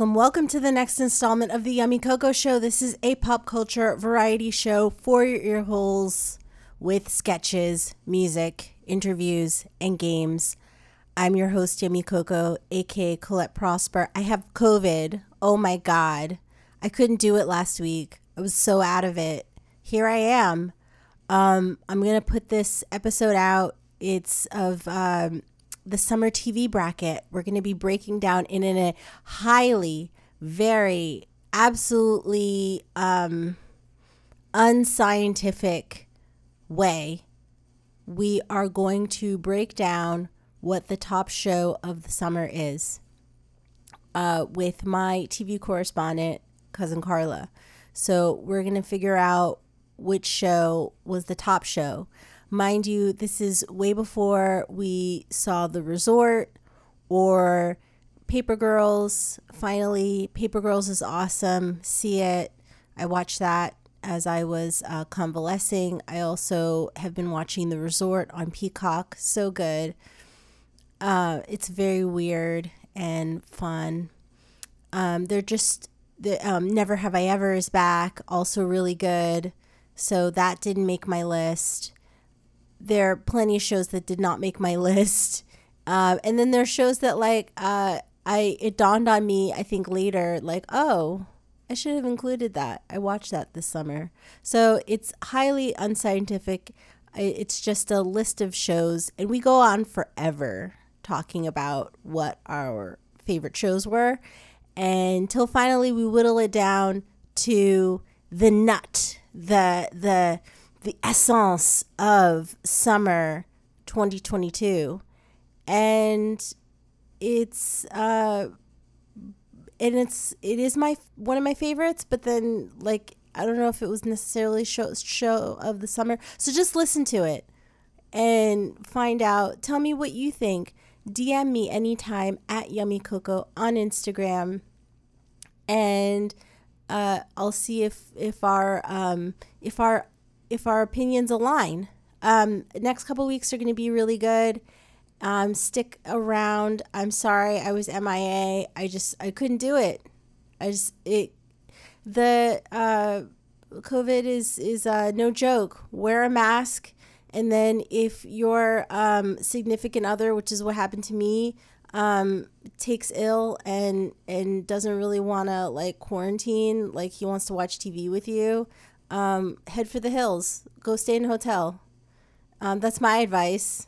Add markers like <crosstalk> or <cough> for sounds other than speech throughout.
Welcome, welcome to the next installment of the Yummy Coco Show. This is a pop culture variety show for your ear holes with sketches, music, interviews, and games. I'm your host, Yummy Coco, aka Colette Prosper. I have COVID. Oh my God. I couldn't do it last week. I was so out of it. Here I am. Um, I'm going to put this episode out. It's of um, the summer TV bracket. We're going to be breaking down in, in a highly, very, absolutely um, unscientific way. We are going to break down what the top show of the summer is uh, with my TV correspondent, cousin Carla. So we're going to figure out which show was the top show. Mind you, this is way before we saw The Resort or Paper Girls. Finally, Paper Girls is awesome. See it. I watched that as I was uh, convalescing. I also have been watching The Resort on Peacock. So good. Uh, it's very weird and fun. Um, they're just the um, Never Have I Ever is back, also really good. So that didn't make my list there are plenty of shows that did not make my <laughs> list. Uh, and then there are shows that like uh, I it dawned on me I think later like oh I should have included that. I watched that this summer. So it's highly unscientific. It's just a list of shows, and we go on forever talking about what our favorite shows were until finally we whittle it down to the nut, the the the essence of summer 2022 and it's uh and it's it is my one of my favorites but then like i don't know if it was necessarily show show of the summer. So just listen to it and find out. Tell me what you think. Dm me anytime at yummy coco on instagram. And uh, I'll see if if our um, if our if our opinions align. Um, next couple weeks are going to be really good. Um, stick around. I'm sorry I was MIA. I just I couldn't do it. I just it the uh, COVID is is uh, no joke. Wear a mask, and then if your um, significant other, which is what happened to me, um, takes ill and and doesn't really want to like quarantine, like he wants to watch TV with you, um, head for the hills. Go stay in a hotel. Um, that's my advice.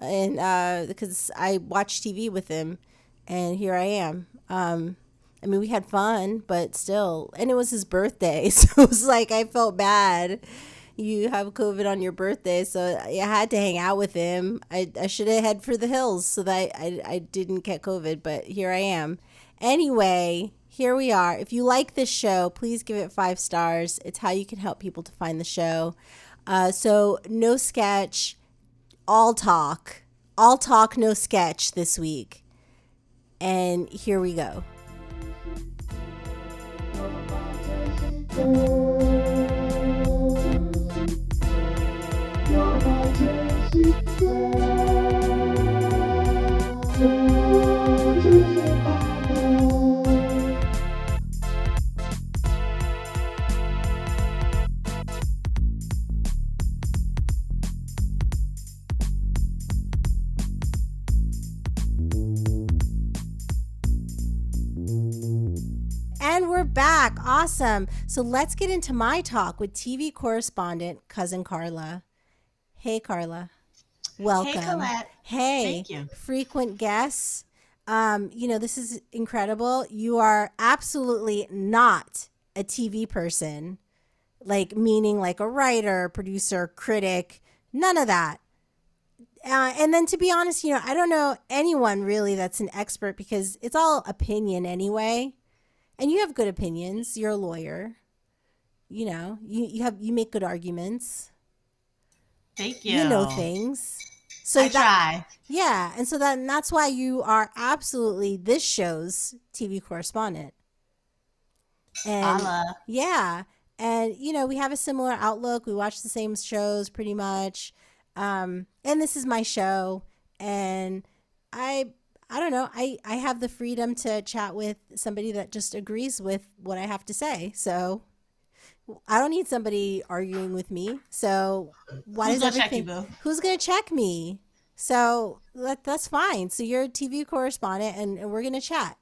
And uh, because I watch TV with him, and here I am. Um, I mean, we had fun, but still, and it was his birthday, <laughs> so it was like I felt bad. You have COVID on your birthday, so I had to hang out with him. I, I should have head for the hills so that I, I didn't get COVID, but here I am. Anyway, here we are. If you like this show, please give it five stars. It's how you can help people to find the show. Uh, so, no sketch, all talk. All talk, no sketch this week. And here we go. Back. Awesome. So let's get into my talk with TV correspondent, cousin Carla. Hey, Carla. Welcome. Hey, Colette. Hey, Thank you. frequent guests. Um, you know, this is incredible. You are absolutely not a TV person, like meaning like a writer, producer, critic, none of that. Uh, and then to be honest, you know, I don't know anyone really that's an expert because it's all opinion anyway and you have good opinions. You're a lawyer. You know, you, you have you make good arguments. Thank you. You know things. So I that, try. Yeah, and so that and that's why you are absolutely this show's TV correspondent. And yeah, and you know we have a similar outlook. We watch the same shows pretty much, um, and this is my show, and I I don't know. I I have the freedom to chat with somebody that just agrees with what I have to say. So I don't need somebody arguing with me. So why Who's does gonna check you? Who's gonna check me? So that, that's fine. So you're a TV correspondent, and, and we're gonna chat.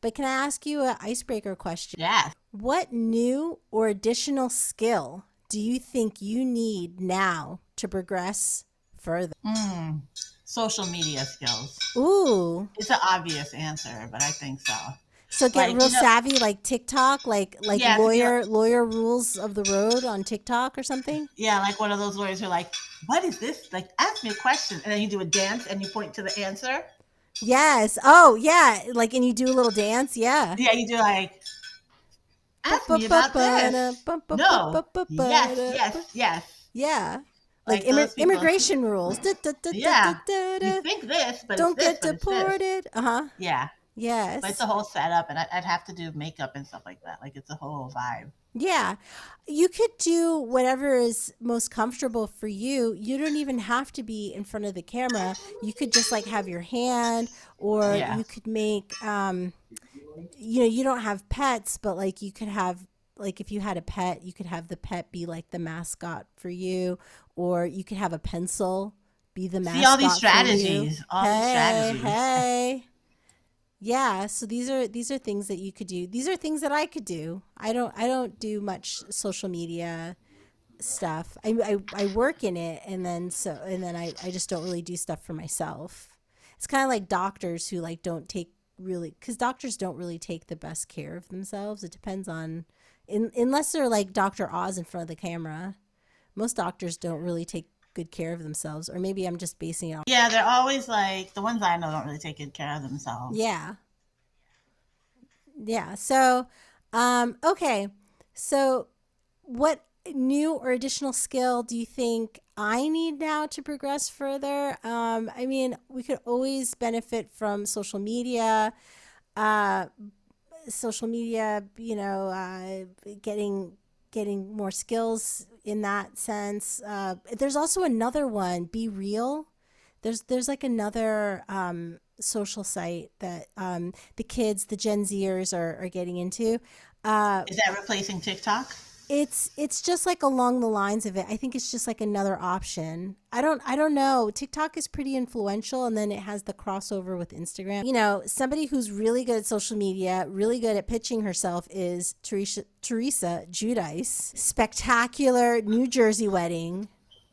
But can I ask you an icebreaker question? Yeah. What new or additional skill do you think you need now to progress further? Mm. Social media skills. Ooh, It's an obvious answer, but I think so. so get Like, real you know- savvy, like TikTok, like like Yeah, lawyer lawyer rules of the road on TikTok or something. Yeah, like one of those lawyers who are like, "What is this?" Like, ask me a question, and then you do a dance and you point to the answer. Yes. Oh, yeah. Like, and you do a little dance. Yeah. Yeah, you do like, ask me about this. No. Yes, yes, yes. Yeah. Like, Like immi- those people. immigration rules. Da, da, da, Yeah. You think this, but Don't it's this, get but deported. Uh huh. Yeah, Yes. but it's a whole setup, and I- I'd have to do makeup and stuff like that. Like it's a whole vibe. Yeah. You could do whatever is most comfortable for you. You don't even have to be in front of the camera. You could just like have your hand or Yeah. you could make um you know, you don't have pets, but like you could have like if you had a pet, you could have the pet be like the mascot for you or you could have a pencil be the mascot. See all these strategies. All these hey, strategies. Hey. Yeah, so these are these are things that you could do. These are things that I could do. I don't I don't do much social media stuff. I I, I work in it and then so and then I, I just don't really do stuff for myself. It's kind of like doctors who like don't take really cuz doctors don't really take the best care of themselves. It depends on in, unless they're like Dr. Oz in front of the camera. Most doctors don't really take good care of themselves or maybe I'm just basing it on Yeah, they're always like the ones I know don't really take good care of themselves. Yeah. Yeah. So, um, okay. So, what new or additional skill do you think I need now to progress further? Um, I mean, we could always benefit from social media. Uh, social media, you know, uh, getting getting more skills in that sense. Uh, there's also another one, BeReal. There's there's like another um, social site that um, the kids, the Gen Zers, are, are getting into. Uh, Is that replacing TikTok? It's it's just like along the lines of it. I think it's just like another option. I don't I don't know. TikTok is pretty influential and then it has the crossover with Instagram. You know, somebody who's really good at social media, really good at pitching herself is Teresa Teresa Giudice. Spectacular New Jersey wedding.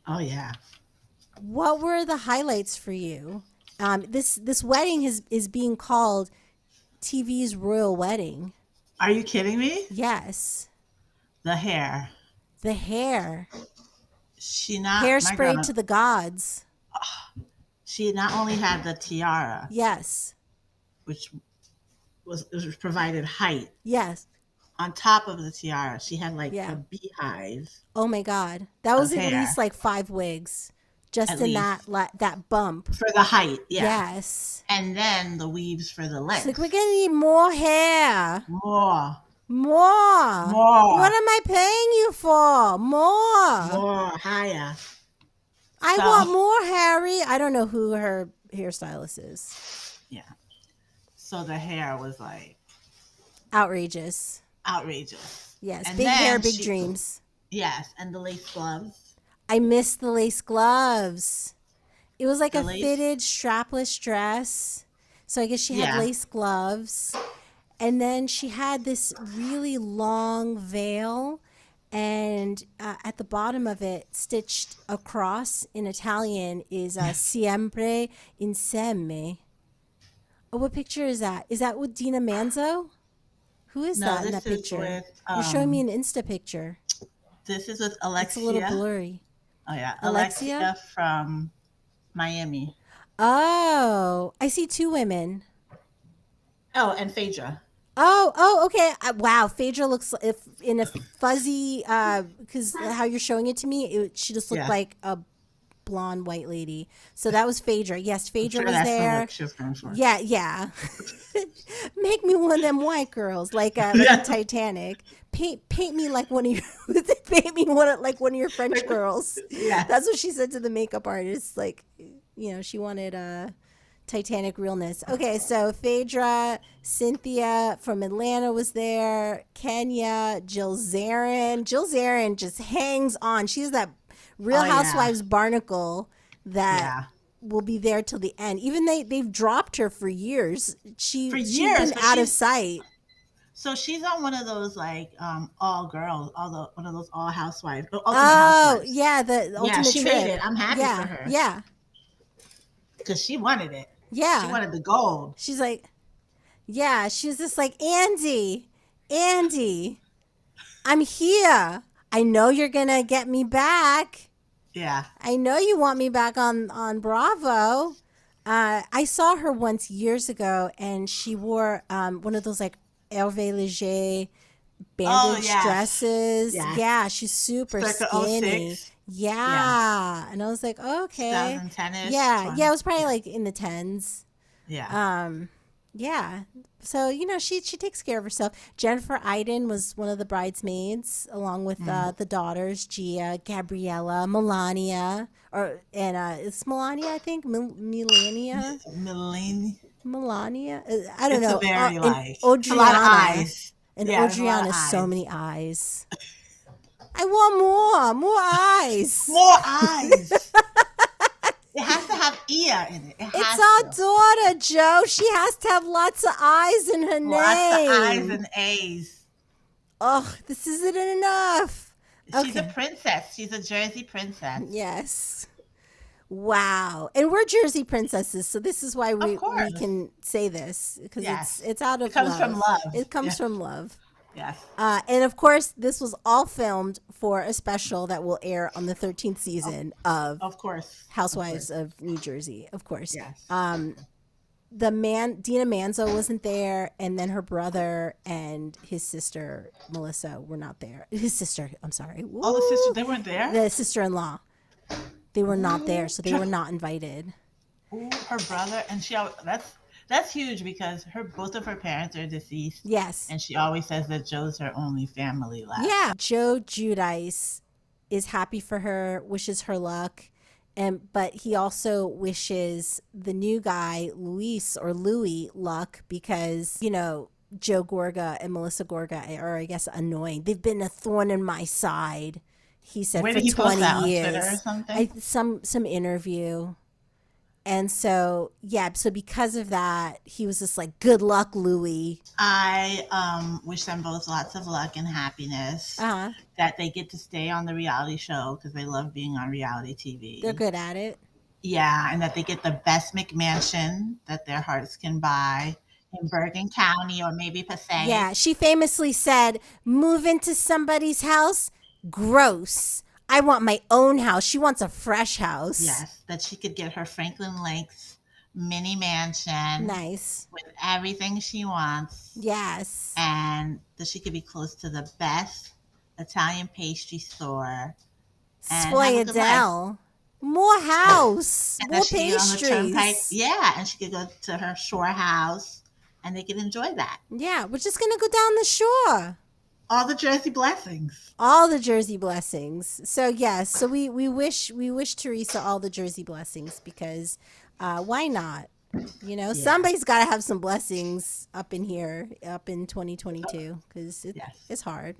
Oh yeah. What were the highlights for you? Um, this this wedding is is being called TV's royal wedding. Are you kidding me? Yes, The hair. the hair, She not hairspray to the gods. She not only had the tiara, Yes, which was, was provided height. yes. On top of the tiara, she had like Yeah. a beehive. Oh my God, that was at hair. least like five wigs, just At in least. that la- that bump. For the height, yeah. Yes. And then the weaves for the length. like, we're gonna need more hair, more, more. more, What am I paying you for? More. more, higher. I So- want more, Harry. I don't know who her hairstylist is. Yeah. So the hair was like Outrageous. outrageous. Yes, And big hair, big she- dreams. Yes, and the lace gloves. I miss the lace gloves. It was like The a lace? fitted strapless dress. So I guess she had Yeah. lace gloves. And then she had this really long veil. And uh, at the bottom of it, stitched across in Italian, is uh, Siempre insieme. Oh, what picture is that? Is that with Dina Manzo? Who is No, that in that picture? with, You're showing um, me an Insta picture. This is with alexia It's a little blurry. Oh yeah, Alexia? Alexia, from Miami. Oh, I see two women. Oh, and Phaedra. Oh, oh, okay. Uh, wow, Phaedra looks if in a fuzzy because how you're showing it to me, it, she just looked Yeah. like a blonde white lady. So that was Phaedra. Yes, Phaedra Sure, was the there. she was. Yeah, yeah. <laughs> Make me one of them white girls, like uh, like Yeah. Titanic. Paint paint me like one of your <laughs> paint me one of, like one of your French girls. Yeah. That's what she said to the makeup artist. Like, you know, she wanted uh Titanic realness. Okay, so Phaedra, Cynthia from Atlanta was there, Kenya, Jill Zarin. Jill Zarin just hangs on. She's that Real oh, Housewives yeah. barnacle that yeah. will be there till the end. Even they they've dropped her for years. She for years, she's been out of sight. So she's on one of those like um, all girls, all the one of those all housewives. Oh housewives. yeah, the ultimate yeah, she trip. made it. I'm happy for her. Yeah, because she wanted it. Yeah, she wanted the gold. She's like, yeah, she's just like Andy, Andy, I'm here. I know you're gonna get me back. Yeah, I know you want me back on on Bravo. Uh, I saw her once years ago, and she wore um, one of those like Hervé Leger bandage oh, yes. dresses. Yes. Yeah, she's super like skinny. Yeah. yeah. And I was like, okay. 2010 Yeah. Yeah, it was probably like in the tens. Yeah. Um, yeah. So, you know, she she takes care of herself. Jennifer Aydin was one of the bridesmaids along with mm. uh, the daughters, Gia, Gabriella, Milania, or and uh it's Milania, I think, Mel- Milania. Milania. Milania. Uh, I don't it's know. A very uh, like. A lot of eyes. And yeah, Audriana, so many eyes. I want more, more eyes. More eyes. <laughs> it has to have ear in it. it it's our to. daughter, Joe. She has to have lots of eyes in her lots name. Lots of eyes and A's. Oh, this isn't enough. She's okay. a princess. She's a Jersey princess. Yes. Wow. And we're Jersey princesses, so this is why we, we can say this because yes. it's it's out of it comes love. from love. It comes from love. Yes. Uh, and of course, this was all filmed for a special that will air on the 13th season of Of course. Housewives of, course. of New Jersey, of course. Yes. Um the man Dina Manzo wasn't there and then her brother and his sister Melissa were not there. His sister, I'm sorry. Woo! Oh, the sister they weren't there? The sister-in-law. They were not there, so they were not invited. Ooh, her brother and she. That's that's huge because her both of her parents are deceased. Yes, and she always says that Joe's her only family left. Yeah, Joe Giudice is happy for her, wishes her luck, and but he also wishes the new guy Luis or Louis luck because you know Joe Gorga and Melissa Gorga are, I guess, annoying. They've been a thorn in my side he said Where for he 20 years I, some some interview and so yeah so because of that he was just like good luck louis i um, wish them both lots of luck and happiness uh-huh. that they get to stay on the reality show because they love being on reality tv they're good at it yeah and that they get the best mcmansion that their hearts can buy in Bergen County or maybe Passaic. Yeah, she famously said, "Move into somebody's house gross. I want my own house. She wants a fresh house. Yes, that she could get her Franklin Lakes mini mansion. Nice. With everything she wants. Yes. And that she could be close to the best Italian pastry store. Sfogliatelle. More house. And more pastries. Yeah, and she could go to her shore house and they could enjoy that. Yeah, we're just gonna go down the shore all the Jersey blessings. All the Jersey blessings. So yes, so we we wish we wish Teresa all the Jersey blessings because uh, why not? You know, yeah. somebody's got to have some blessings up in here, up in 2022, because it, yes. it's hard.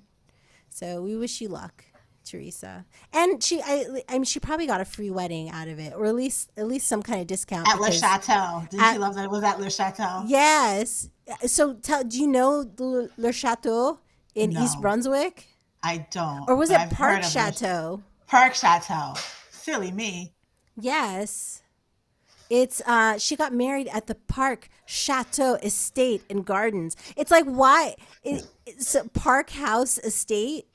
So we wish you luck, Teresa. And she, I, I mean, she probably got a free wedding out of it, or at least, at least some kind of discount at Le Chateau. Did you love that it was at Le Chateau? Yes. So, tell, do you know Le, Le Chateau? In no, East Brunswick? I don't. Or was it Park Chateau? Park Chateau. Silly me. Yes. It's uh she got married at the Park Chateau Estate and Gardens. It's like why it, it's a Park House Estate.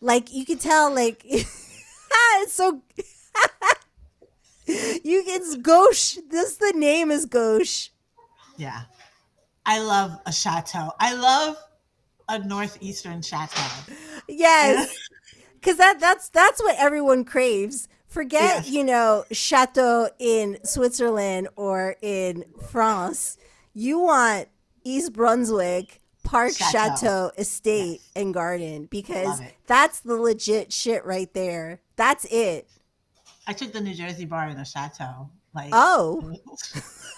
Like you can tell like <laughs> it's so <laughs> you it's gauche. This the name is gauche. Yeah. I love a chateau. I love a northeastern chateau. Yes. <laughs> Cuz that that's that's what everyone craves. Forget, yes. you know, chateau in Switzerland or in France. You want East Brunswick Park Chateau, Chateau Estate yes. and Garden because that's the legit shit right there. That's it. I took the New Jersey bar in a chateau. Like oh. <laughs>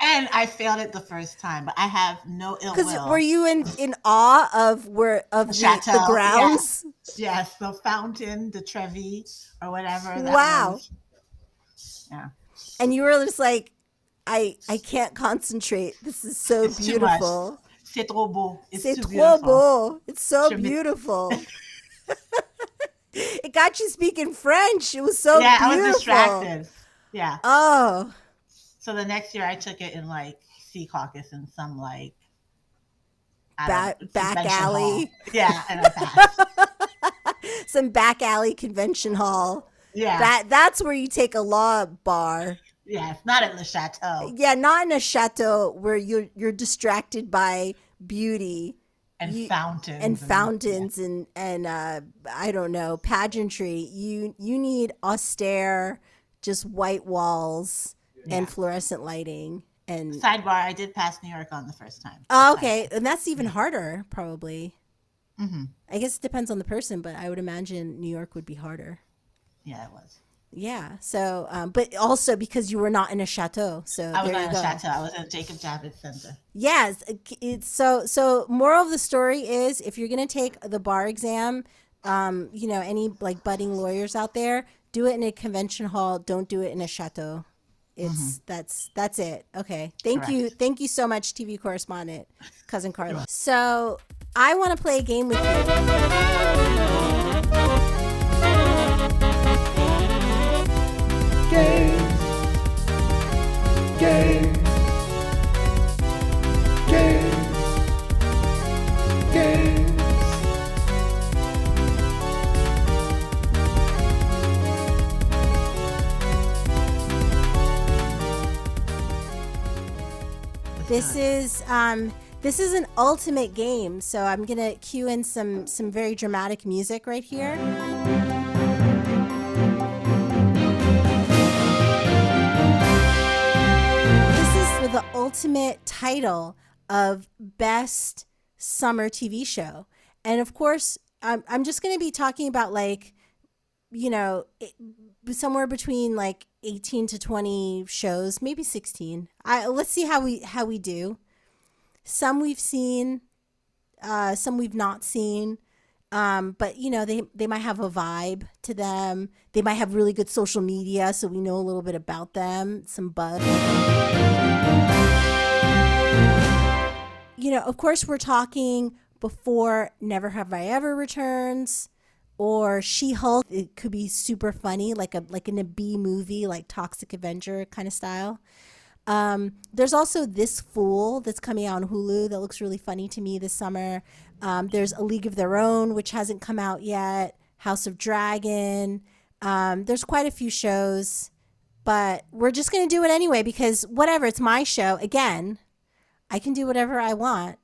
and I failed it the first time, but I have no ill will. Were you in in awe of where of the, Chateau, the grounds? Yes. yes, the fountain, the Trevi, or whatever. wow. Was. Yeah. And you were just like, I I can't concentrate. This is so it's beautiful. C'est trop beau. It's C'est trop beautiful. beau. It's so beautiful. <laughs> it got you speaking French. It was so yeah, beautiful. I was distracted. Yeah. Oh. So the next year I took it in like Secaucus in some like back back alley. Hall. Yeah, and I passed. <laughs> some back alley convention hall. Yeah. That that's where you take a law bar. Yeah, it's not at the chateau. Yeah, not in a chateau where you're you're distracted by beauty and you, fountains and, and fountains yeah. and and uh, I don't know pageantry. You you need austere, just white walls yeah. and fluorescent lighting. And sidebar, I did pass New York on the first time. Oh, okay, and that's even harder, probably. Mm-hmm. I guess it depends on the person, but I would imagine New York would be harder. Yeah, it was. Yeah. So, um, but also because you were not in a chateau. So I was not in a chateau. I was at Jacob Javits Center. Yes. It's so, so moral of the story is if you're going to take the bar exam, um, you know, any like budding lawyers out there, do it in a convention hall. Don't do it in a chateau. It's mm-hmm. that's that's it. Okay. Thank Correct. you. Thank you so much, TV correspondent, cousin Carla. So I want to play a game with you. Games. Games. This is um this is an ultimate game, so I'm gonna cue in some some very dramatic music right here. This is the ultimate title of best summer TV show. And of course, I'm, I'm just going to be talking about like, you know, it, somewhere between like 18 to 20 shows, maybe 16. I let's see how we how we do. Some we've seen, uh, some we've not seen. Um, but you know, they they might have a vibe to them. They might have really good social media, so we know a little bit about them, some buzz. You know, of course, we're talking before Never Have I Ever returns or She Hulk. It could be super funny, like a like in a B movie, like Toxic Avenger kind of style. Um, there's also This Fool that's coming out on Hulu that looks really funny to me this summer. Um, there's A League of Their Own, which hasn't come out yet. House of Dragon. Um, there's quite a few shows, but we're just going to do it anyway because whatever, it's my show. Again, I can do whatever I want.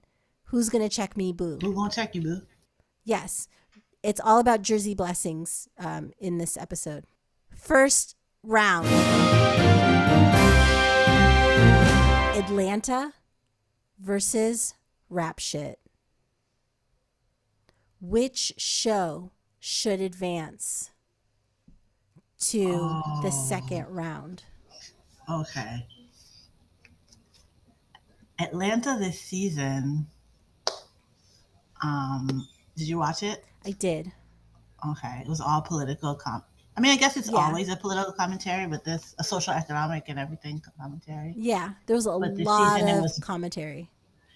Who's going to check me, boo? Who going to check you, boo? Yes. It's all about Jersey blessings um, in this episode. First round Atlanta versus Rap Shit which show should advance to oh. the second round? Okay. Atlanta this season. Um, did you watch it? I did. Okay, it was all political. Com- I mean, I guess it's yeah. always a political commentary, but this a social, economic, and everything commentary. Yeah, there was a lot of was, commentary.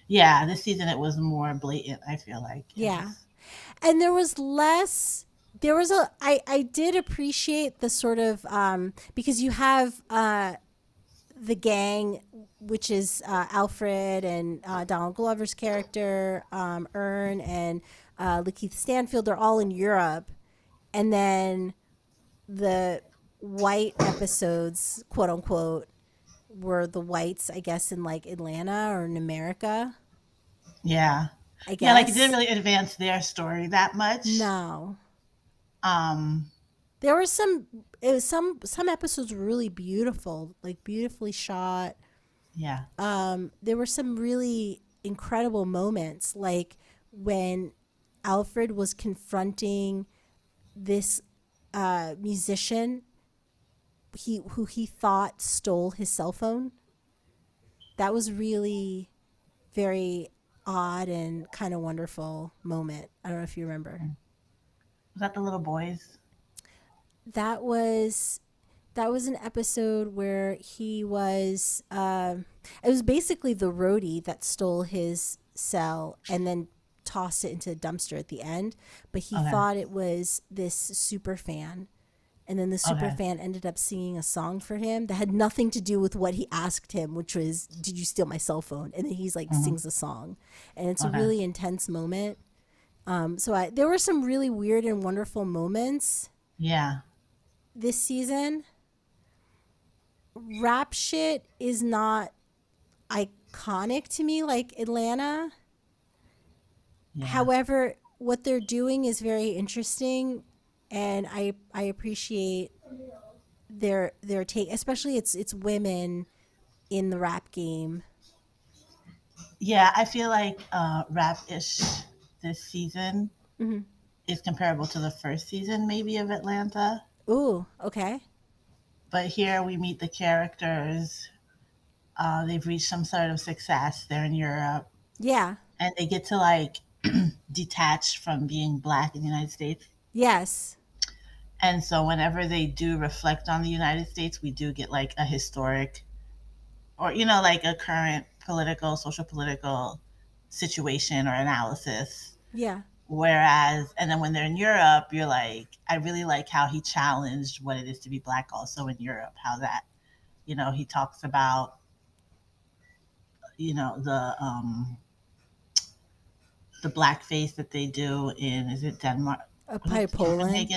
Yeah, this season it was more blatant. I feel like. Yeah, and there was less there was a I I did appreciate the sort of um because you have uh the gang which is uh, Alfred and uh, Donald Glover's character um Earn and uh Lakeith Stanfield they're all in Europe and then the white episodes quote unquote were the whites I guess in like Atlanta or in America yeah I guess. Yeah, like it didn't really advance their story that much. No. Um there were some it was some some episodes were really beautiful, like beautifully shot. Yeah. Um there were some really incredible moments like when Alfred was confronting this uh musician he who he thought stole his cell phone. That was really very odd and kind of wonderful moment. I don't know if you remember. Was that the little boys? That was that was an episode where he was uh, it was basically the roadie that stole his cell and then tossed it into a dumpster at the end but he okay. thought it was this super fan and then the super okay. fan ended up singing a song for him that had nothing to do with what he asked him which was did you steal my cell phone and then he's like mm-hmm. sings a song and it's okay. a really intense moment um, so I, there were some really weird and wonderful moments yeah this season rap shit is not iconic to me like Atlanta. Yeah. However, what they're doing is very interesting and I I appreciate their their take especially it's it's women in the rap game. Yeah, I feel like uh, rap ish this season mm-hmm. is comparable to the first season maybe of Atlanta. Ooh, okay. But here we meet the characters. Uh, they've reached some sort of success. They're in Europe. Yeah. And they get to like <clears throat> detach from being black in the United States. Yes. And so whenever they do reflect on the United States, we do get like a historic or, you know, like a current political, social political situation or analysis. Yeah. Whereas, and then when they're in Europe, you're like, I really like how he challenged what it is to be black also in Europe. How that, you know, he talks about, you know, the um, the blackface that they do in is it Denmark? Uh, Poland.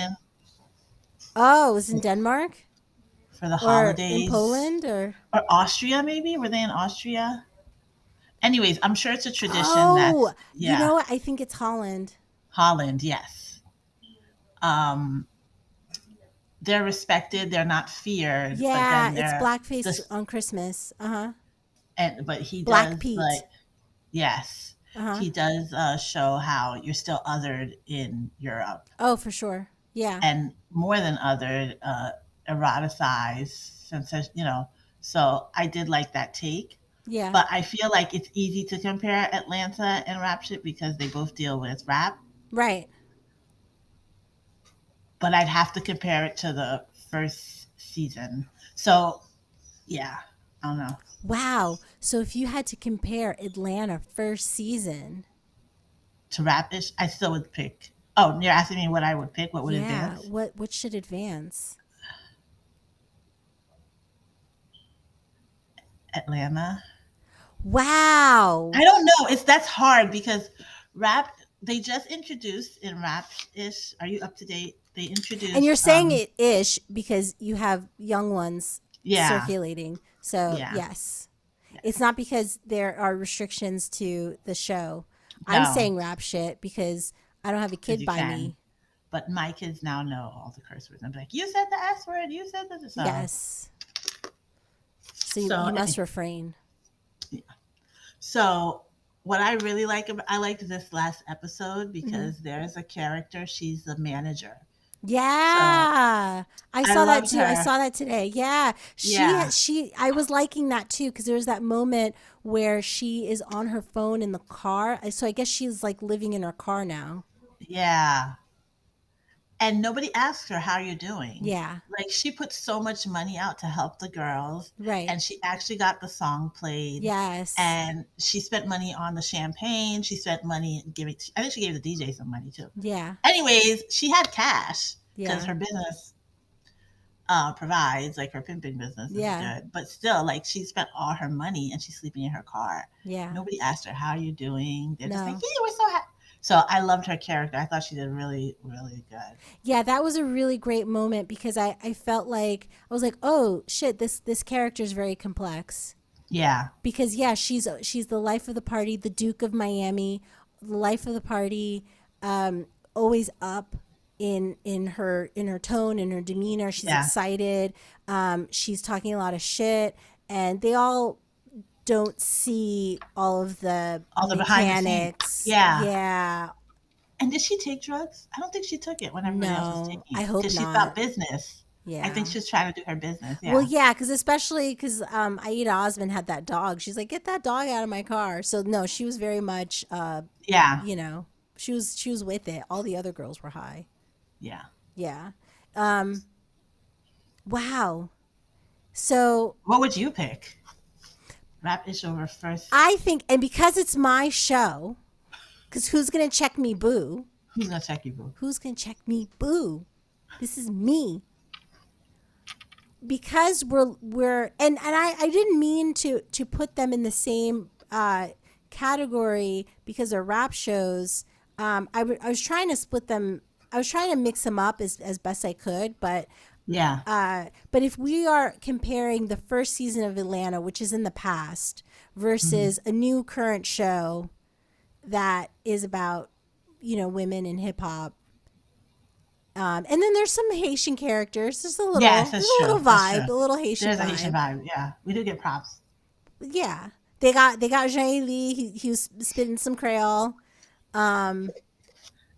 Oh, it was in Denmark for the holidays in Poland or or Austria maybe? Were they in Austria? Anyways, I'm sure it's a tradition. Oh, yeah. you know what? I think it's Holland. Holland, yes. Um, they're respected. They're not feared. Yeah, it's blackface the, on Christmas. Uh huh. And but he Black does Pete. like yes, uh-huh. he does uh, show how you're still othered in Europe. Oh, for sure. Yeah. And more than othered, uh, eroticized, since you know. So I did like that take. Yeah. But I feel like it's easy to compare Atlanta and Rap Shit because they both deal with rap. Right. But I'd have to compare it to the first season. So, yeah, I don't know. Wow. So if you had to compare Atlanta first season to Rapish, I still would pick. Oh, you're asking me what I would pick? What would yeah, advance? What what should advance? Atlanta. Wow. I don't know. It's that's hard because rap they just introduced in rap ish. Are you up to date? They introduced, and you're saying um, it ish because you have young ones yeah. circulating. So yeah. yes. It's not because there are restrictions to the show. No. I'm saying rap shit because I don't have a kid by can. me. But my kids now know all the curse words. I'm like, you said the S word. You said the so. yes. So you, so, you must refrain. Yeah. So what I really like, I liked this last episode because mm-hmm. there's a character. She's the manager. Yeah, so, I saw I that too. Her. I saw that today. Yeah, she yeah. she. I was liking that too because there was that moment where she is on her phone in the car. So I guess she's like living in her car now. Yeah, and nobody asked her how you're doing. Yeah. Like she put so much money out to help the girls. Right. And she actually got the song played. Yes. And she spent money on the champagne. She spent money giving I think she gave the DJ some money too. Yeah. Anyways, she had cash because yeah. her business uh, provides like her pimping business is yeah. good. But still, like she spent all her money and she's sleeping in her car. Yeah. Nobody asked her how are you doing. They're no. just like, yeah, we're so happy so I loved her character. I thought she did really, really good. Yeah, that was a really great moment because I, I felt like I was like, oh shit, this this character is very complex. Yeah. Because yeah, she's she's the life of the party, the Duke of Miami, the life of the party, um, always up in in her in her tone in her demeanor. She's yeah. excited. Um, she's talking a lot of shit, and they all don't see all of the all the mechanics. The yeah, yeah. And did she take drugs? I don't think she took it when everybody no, else was taking it. I hope not. She's about business. Yeah. I think she was trying to do her business. Yeah. Well, yeah, because especially because um, Aida Osman had that dog. She's like, get that dog out of my car. So no, she was very much, uh, yeah. you know, she was she was with it. All the other girls were high. Yeah. Yeah. Um. Wow. So What would you pick? Rap is over first. I think, and because it's my show, because who's gonna check me, boo? Who's gonna check you, boo? Who's gonna check me, boo? This is me. Because we're we're and and I I didn't mean to to put them in the same uh, category because they're rap shows. Um, I, w- I was trying to split them. I was trying to mix them up as as best I could, but Yeah. uh, but if we are comparing the first season of Atlanta, which is in the past, versus a new current show that is about, you know, women in hip hop. Um, and then there's some Haitian characters. There's a little, Yes, there's a little vibe, a little Haitian There's a vibe. Haitian vibe. Yeah. We do get props. Yeah, they got they got Jean Lee. He, he was spitting some Creole. Um,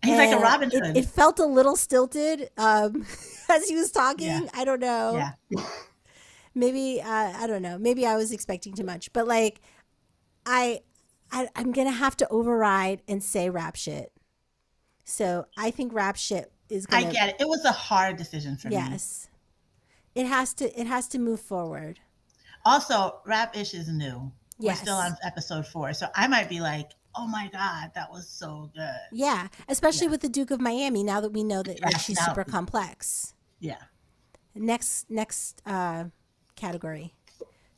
He's like a Robin it, it felt a little stilted um, <laughs> as he was talking. Yeah. I don't know. yeah. maybe uh, I don't know. Maybe I was expecting too much, but like, I, I I'm gonna have to override and say rap shit. So I think rap shit is I gonna. get it. It was a hard decision for me. Yes, it has to. It has to move forward. Also, Rap Ish is new. Yes. We're still on episode four. So I might be like, oh my God, that was so good. Yeah, especially with the Duke of Miami. Now that we know that like, she's now- super complex. Yeah. Next, next uh, category: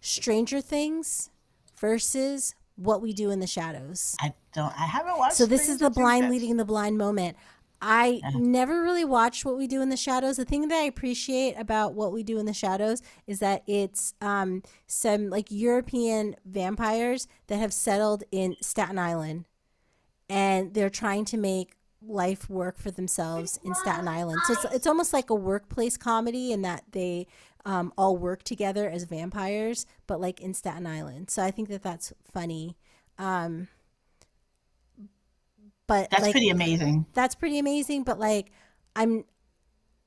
Stranger Things versus What We Do in the Shadows. I don't, I haven't watched So this is the blind Things. leading the blind moment. I never really watched What We Do in the Shadows. The thing that I appreciate about What We Do in the Shadows is that it's um, some like European vampires that have settled in Staten Island, and they're trying to make life work for themselves in Staten Island. So it's it's almost like a workplace comedy in that they um, all work together as vampires, but like in Staten Island. So I think that that's funny. Um, but That's like, pretty amazing. that's pretty amazing but like i'm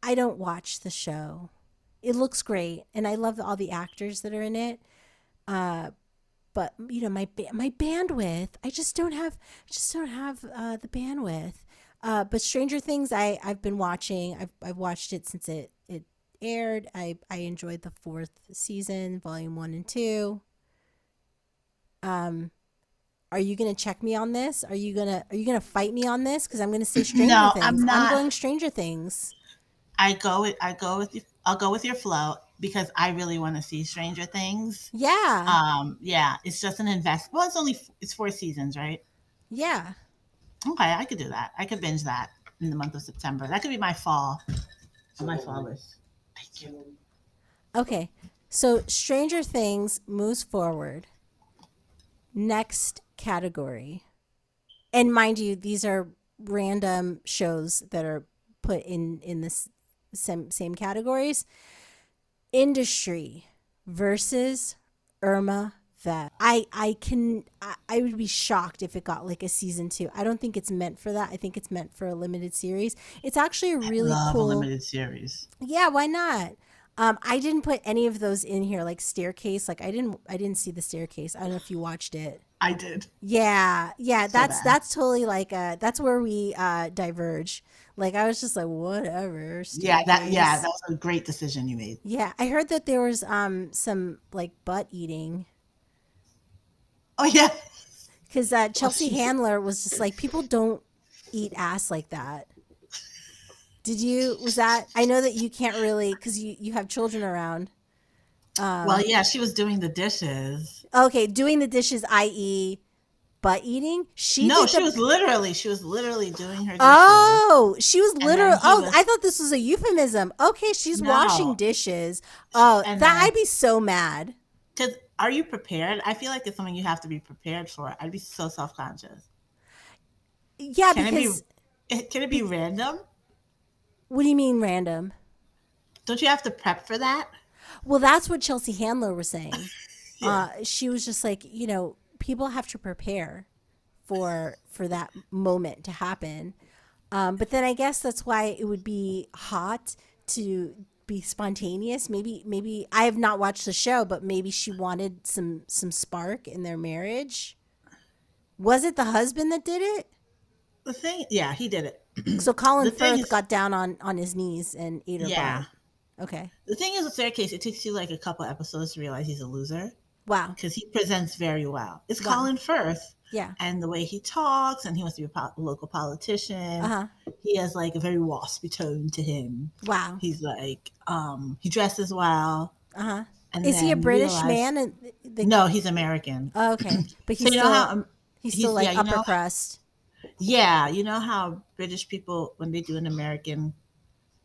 i don't watch the show it looks great and i love all the actors that are in it uh but you know my my bandwidth i just don't have I just don't have uh the bandwidth uh but stranger things i i've been watching i've, I've watched it since it it aired i i enjoyed the fourth season volume one and two um are you gonna check me on this? Are you gonna Are you gonna fight me on this? Because I'm gonna say <laughs> Stranger No, Things. I'm not. going Stranger Things. I go with, I go with, you, I'll go with your flow because I really want to see Stranger Things. Yeah, Um, yeah, it's just an invest. Well, it's only, it's four seasons, right? yeah. Okay, I could do that. I could binge that in the month of September. That could be my fall, my fall list. Thank you. Okay, so Stranger Things moves forward. Next category, and mind you, these are random shows that are put in in this same same categories. Industry versus Irma Vep. I I can I, I would be shocked if it got like a season two. I don't think it's meant for that. I think it's meant for a limited series. It's actually a really cool. limited series. Yeah, why not? Um, I didn't put any of those in here, like staircase. Like I didn't, I didn't see the staircase. I don't know if you watched it. I did. Yeah, yeah, that's bad. that's totally like uh that's where we uh diverge. Like I was just like whatever. Yeah, that yeah, that was a great decision you made. yeah. I heard that there was um some like butt eating Oh yeah. because uh, Chelsea she's- Handler was just like people don't eat ass like that. Did you? Was that? I know that you can't really because you you have children around. Um, well, yeah, she was doing the dishes. Okay, doing the dishes, i.e., butt eating. She no, she the- was literally, she was literally doing her dishes. Oh, she was literally. Oh, was- I thought this was a euphemism. Okay, she's No. washing dishes. Oh, And that then- I'd be so mad. Are you prepared? I feel like it's something you have to be prepared for. I'd be so self conscious. Yeah, Can because it be? <laughs> Can it be random? what do you mean random? Don't you have to prep for that? Well, that's what Chelsea Handler was saying. <laughs> uh, she was just like, you know, people have to prepare for for that moment to happen. Um, but then I guess that's why it would be hot to be spontaneous. Maybe maybe I have not watched the show, but maybe she wanted some some spark in their marriage. Was it the husband that did it? The thing, yeah, he did it. So Colin Firth is- got down on on his knees and ate her Yeah. Okay. The thing is with staircase, it takes you like a couple episodes to realize he's a loser Wow. because he presents very well. It's Wow. Colin Firth Yeah. and the way he talks, and he wants to be a po- local politician. Uh huh. He has like a very waspy tone to him. Wow. He's like, um, he dresses well. Uh huh. Is he a British realize- man? And the, No, he's American. Oh, okay, <clears throat> but So he's you still how um, he's he's- still like yeah, you upper know- crust. Yeah, you know how British people, when they do an American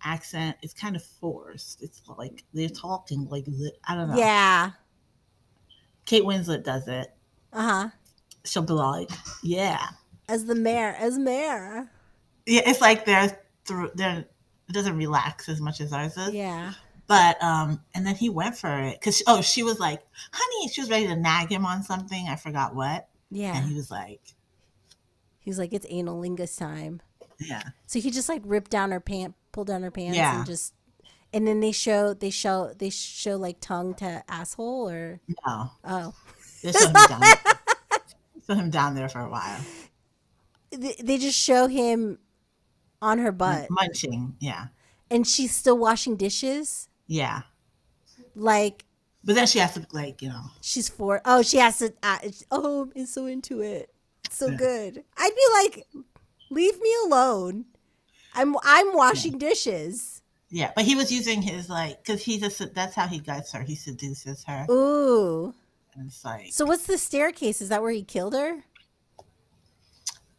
accent, it's kind of forced. It's like they're talking like I don't know. Yeah. Kate Winslet does it. Uh huh. She'll be like, "Yeah, As the mayor, as mayor. yeah." It's like they're through. They're it doesn't relax as much as ours does. Yeah. But um, and then he went for it because oh, she was like, "Honey," she was ready to nag him on something. I forgot what, Yeah. and he was like, he was like, it's analingus time. "Yeah." So he just like ripped down her pant, pulled down her pants, Yeah. and just. And then they show they show they show like tongue to asshole or No, oh they showed him down. Showed him down there for a while, they, just show him on her butt munching. Yeah, and she's still washing dishes yeah. like But then she has to like, you know, she's four. Oh, she has to. Uh, oh, I'm so into it. It's so Yeah. good. I'd be like, leave me alone. I'm I'm washing dishes. yeah. But he was using his like, because he just that's how he gets her. He seduces her, Ooh. And it's like. So what's the staircase? Is that where he killed her?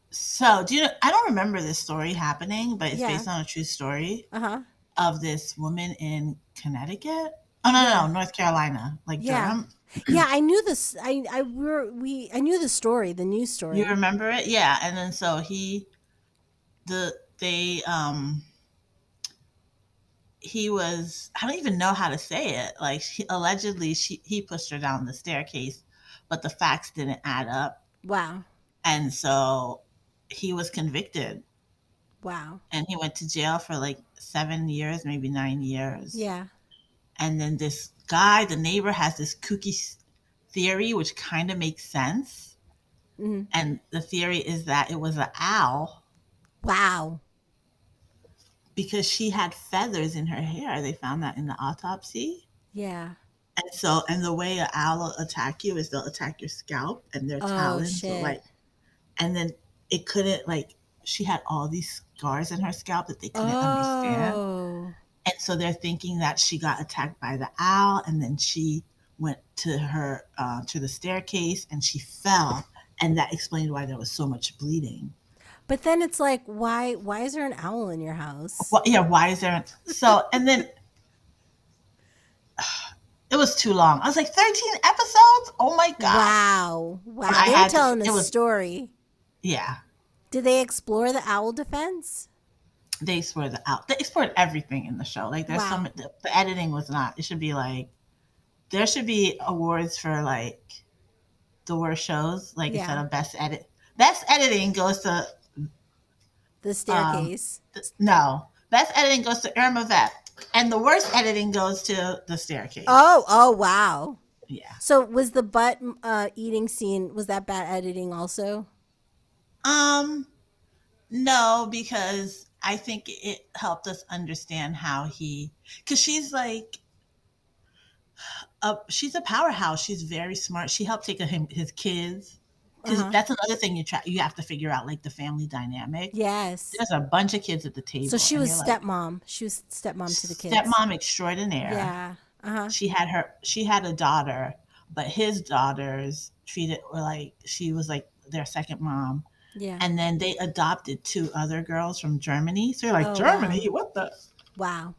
So do you? know I don't remember this story happening, but it's Yeah. based on a true story Uh huh. of this woman in Connecticut. Oh no, no, no, North Carolina, like Yeah. Durham. <clears throat> Yeah, I knew this. I I were we. I knew the story, the news story. You remember it? Yeah. And then so he, the they um. He was. I don't even know how to say it. Like she, allegedly, she he pushed her down the staircase, but the facts didn't add up, Wow. and so he was convicted, Wow. and he went to jail for like seven years, maybe nine years. Yeah. and then this guy, the neighbor, has this kooky theory, which kind of makes sense. hmm And the theory is that it was an owl Wow. Because she had feathers in her hair. They found that in the autopsy. Yeah. And so, and the way an owl attack you is they'll attack your scalp and their Oh, talons. shit. like, and then it couldn't like she had all these scars in her scalp that they couldn't understand. Oh. And so they're thinking that she got attacked by the owl, and then she went to her uh, to the staircase and she fell, and that explained why there was so much bleeding. But then it's like, why? Why is there an owl in your house? Well, yeah, why is there? So and then <sighs> it was too long. I was like, thirteen episodes. Oh my god! Wow. Wow. Had to- telling it a was- story. Yeah, Did they explore the owl defense? they explored the out. They explored everything in the show. Like there's Wow. some the, the editing was not. It should be like there should be awards for like the worst shows. Like Yeah. instead of best edit, best editing goes to The staircase. no best editing goes to Irma Vep, and the worst editing goes to the staircase. oh. Oh. Wow. Yeah. So was the butt uh, eating scene? Was that bad editing also? Um, no, because I think it helped us understand how he, because she's like, a, she's a powerhouse. She's very smart. She helped take him his kids. Uh-huh. that's another thing you try. You have to figure out like the family dynamic. Yes. There's a bunch of kids at the table. So she was you're like, stepmom. She was stepmom to the kids. Stepmom extraordinaire. Yeah. Uh huh. She had her. She had a daughter, but his daughters treated her like she was like their second mom. Yeah. and then they adopted two other girls from Germany. So you're like, Oh, Germany, what the? wow.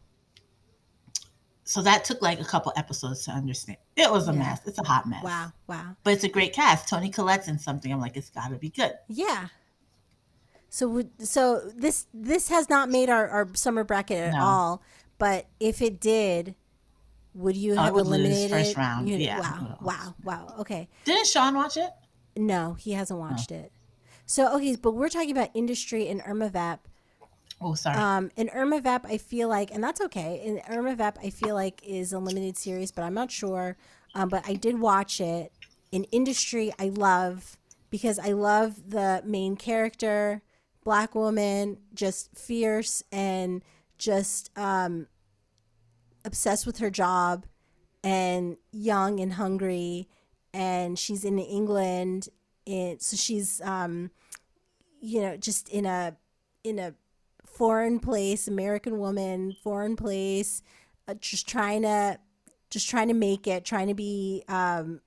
So that took like a couple episodes to understand. It was a Yeah. mess. It's a hot mess. Wow. Wow. But it's a great cast. Toni Collette's in something. I'm like, it's got to be good. Yeah. So so this this has not made our, our summer bracket at No. all. But if it did, would you Oh, have would lose eliminated first round. you- Yeah, Wow. Wow. Wow. Okay. Didn't Sean watch it? No, he hasn't watched oh. it. So okay, but we're talking about industry and Irma Vep. Oh, sorry. Um, and Irma Vep, I feel like, and that's okay. In Irma Vep, I feel like is a limited series, but I'm not sure. Um, but I did watch it. In industry, I love because I love the main character, black woman, just fierce and just um, obsessed with her job and young and hungry. And she's in England, and so she's, um, you know, just in a in a foreign place, American woman, foreign place, uh, just trying to just trying to make it, trying to be um,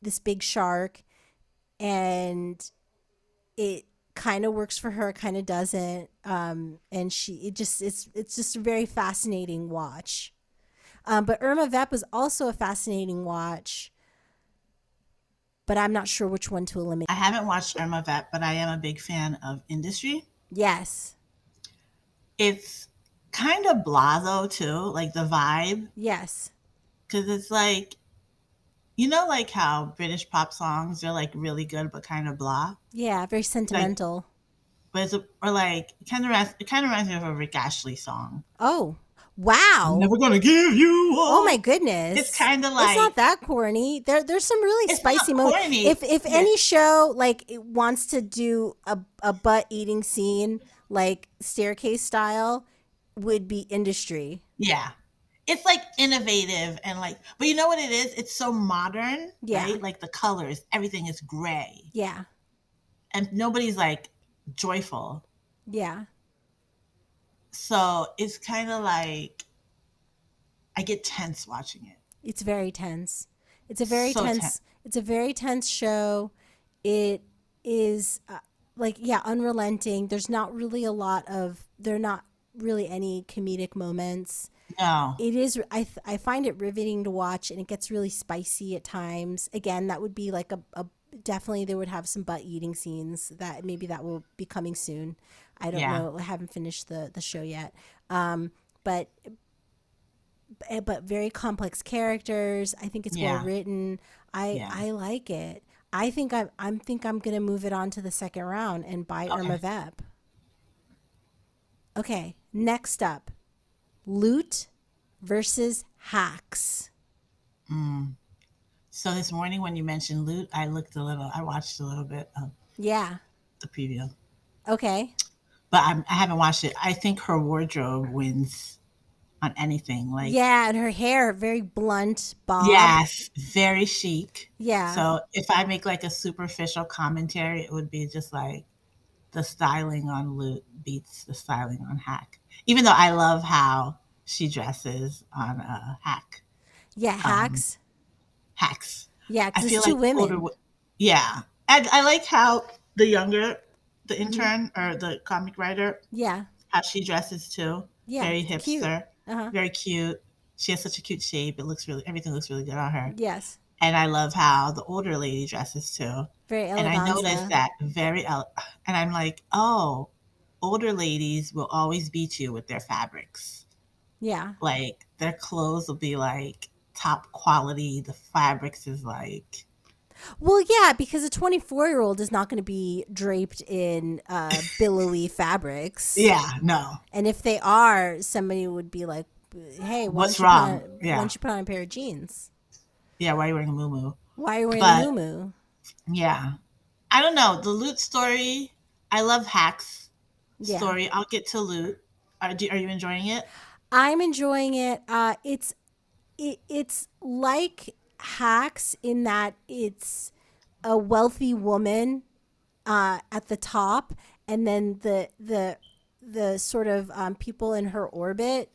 this big shark, and it kind of works for her, kind of doesn't, um, and she it just it's it's just a very fascinating watch. Um, but Irma Vep was also a fascinating watch, but I'm not sure which one to eliminate. I haven't watched Irma Vep, but I am a big fan of Industry. Yes, It's kind of blah though too, like the vibe, yes, because it's like, you know, like how British pop songs are like really good but kind of blah. yeah, very sentimental. But it's or like it kind of it kind of reminds me of a Rick Astley song. oh, wow. Never gonna give you Oh my goodness! It's kind of like it's not that corny. There, there's some really spicy moments. If if Yeah. any show like wants to do a a butt eating scene like staircase style, would be industry. Yeah. It's like innovative and like, but you know what it is? It's so modern, Yeah. right? Like the colors, everything is gray, Yeah, and nobody's like joyful. yeah, So it's kind of like I get tense watching it. it's very tense. It's a very So tense. tense. It's a very tense show. It is uh, like yeah, unrelenting. There's not really a lot of. There are not really any comedic moments. No, it is I, th- I find it riveting to watch and it gets really spicy at times again that would be like a, a definitely they would have some butt eating scenes that maybe that will be coming soon i don't Yeah. know i haven't finished the the show yet um but but very complex characters i think it's Yeah. well written i Yeah. i like it i think i'm i'm think i'm gonna move it on to the second round and buy irma Okay. vep okay next up loot versus hacks. Hmm. So this morning when you mentioned loot, I looked a little, I watched a little bit of yeah. the preview, okay. But I'm, I haven't watched it. I think her wardrobe wins on anything. Like, yeah and her hair very blunt bob yes, very chic. yeah So if I make like a superficial commentary, it would be just like the styling on Loot beats the styling on Hack. Even though I love how she dresses on uh, Hack. yeah hacks Hacks. yeah I because feel it's two like women older yeah. And I like how the younger, the Mm-hmm. intern or the comic writer, yeah how she dresses too. Yeah, Very cute. Uh-huh Very cute. She has such a cute shape. It looks really, everything looks really good on her. yes And I love how the older lady dresses too. very elegant. and I noticed that very, el- and I'm like, oh, older ladies will always beat you with their fabrics. yeah Like their clothes will be like top quality. The fabrics is like, well yeah because a 24 year old is not going to be draped in uh billowy <laughs> fabrics yeah, no, and if they are somebody would be like hey What's don't you put wrong? on- why don't you put on a pair of jeans yeah. Why are you wearing a muumuu? why are you wearing But- a muumuu Yeah, I don't know the loot story. I love hacks yeah story. I'll get to loot. Are, do, are you enjoying it? I'm enjoying it. Uh, it's it, it's like hacks in that it's a wealthy woman uh, at the top, and then the the the sort of um, people in her orbit.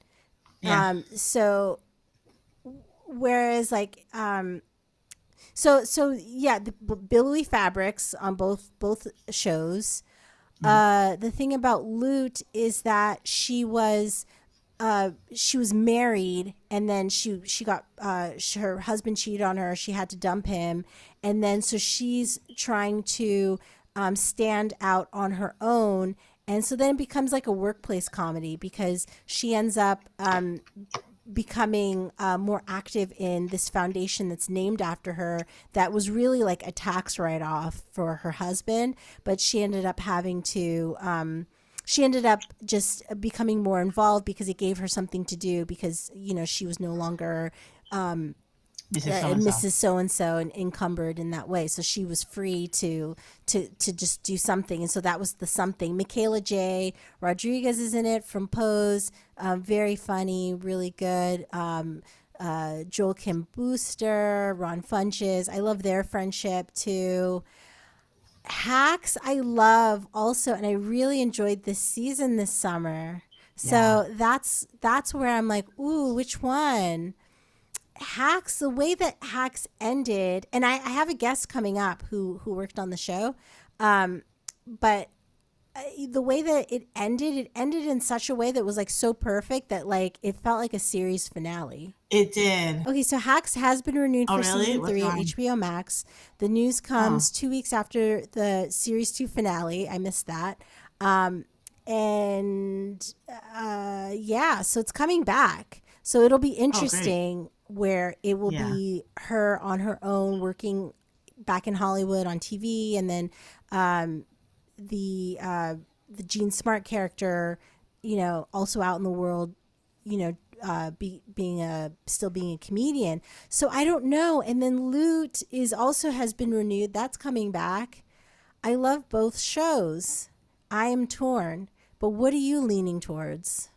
Yeah. Um, so whereas like um, so so yeah, the billowy fabrics on both both shows. Uh, the thing about Loot is that she was uh, she was married and then she she got uh, sh her husband cheated on her she had to dump him and then so she's trying to um, stand out on her own and so then it becomes like a workplace comedy because she ends up um, becoming uh, more active in this foundation that's named after her that was really like a tax write-off for her husband but she ended up having to um, she ended up just becoming more involved because it gave her something to do because you know she was no longer um, Mrs. So and So and encumbered in that way. So she was free to to to just do something, and so that was the something. Michaela J. Rodriguez is in it from Pose. Um, very funny, really good. Um, uh, Joel Kim Booster, Ron Funches. I love their friendship too. Hacks, I love also, and I really enjoyed this season this summer. So that's that's where I'm like, ooh, which one? Hacks, the way that Hacks ended, and I, I have a guest coming up who who worked on the show, um, but uh, the way that it ended, it ended in such a way that was like so perfect that like it felt like a series finale. It did. Okay, so Hacks has been renewed Oh, for really? season three on? HBO Max. The news comes two weeks after the series two finale. I missed that. Um, and uh, yeah, so it's coming back. So it'll be interesting where it will Yeah. be her on her own working back in Hollywood on TV, and then um, the uh, the Jean Smart character, you know, also out in the world, you know, uh, be, being a still being a comedian. So I don't know. And then Loot is also has been renewed. That's coming back. I love both shows. I am torn. But what are you leaning towards?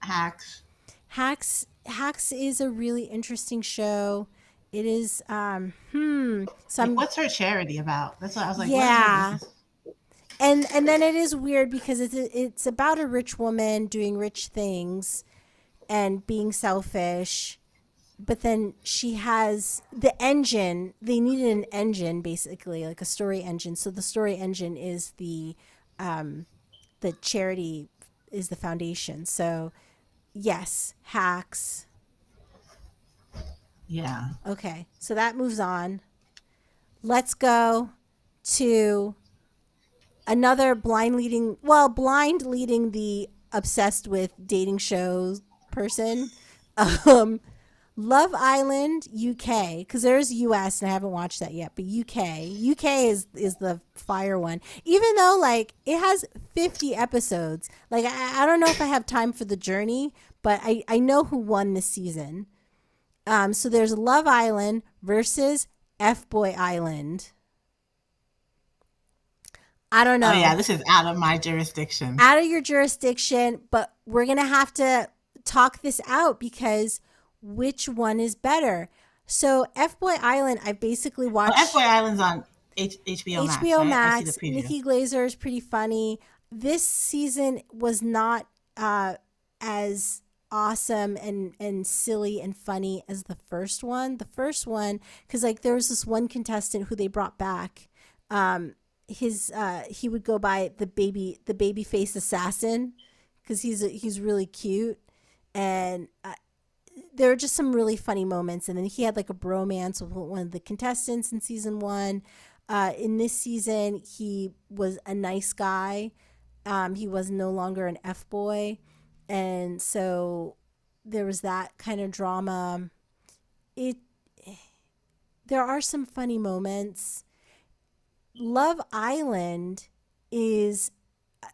Hacks. Hacks Hacks is a really interesting show. It is um hmm so I'm What's her charity about? That's what I was like. Yeah. And and then it is weird because it's it's about a rich woman doing rich things and being selfish but then she has the engine they needed an engine basically like a story engine so the story engine is the um the charity is the foundation so yes hacks Yeah. Okay, so that moves on. Let's go to another blind leading, well, blind leading the obsessed with dating shows person. <laughs> Um, Love Island UK because there's US and I haven't watched that yet, but UK UK is is the fire one. Even though like it has 50 episodes, like I, I don't know if I have time for the journey, but I I know who won this season. Um, so there's Love Island versus F Boy Island. I don't know. Oh yeah, this is out of my jurisdiction. Out of your jurisdiction, but we're gonna have to talk this out because which one is better? So F Boy Island, I basically Oh, watched F Boy Island's on H- HBO Max. HBO? I Max. see the preview. Nikki Glazer is pretty funny. This season was not uh, as awesome and and silly and funny as the first one. The first one, because like there was this one contestant who they brought back. Um, his uh, he would go by the baby the baby face assassin because he's a, he's really cute and. Uh, there were just some really funny moments, and then he had like a bromance with one of the contestants in season one. Uh, in this season, he was a nice guy. Um, he was no longer an f boy, and so there was that kind of drama. It there are some funny moments. Love Island is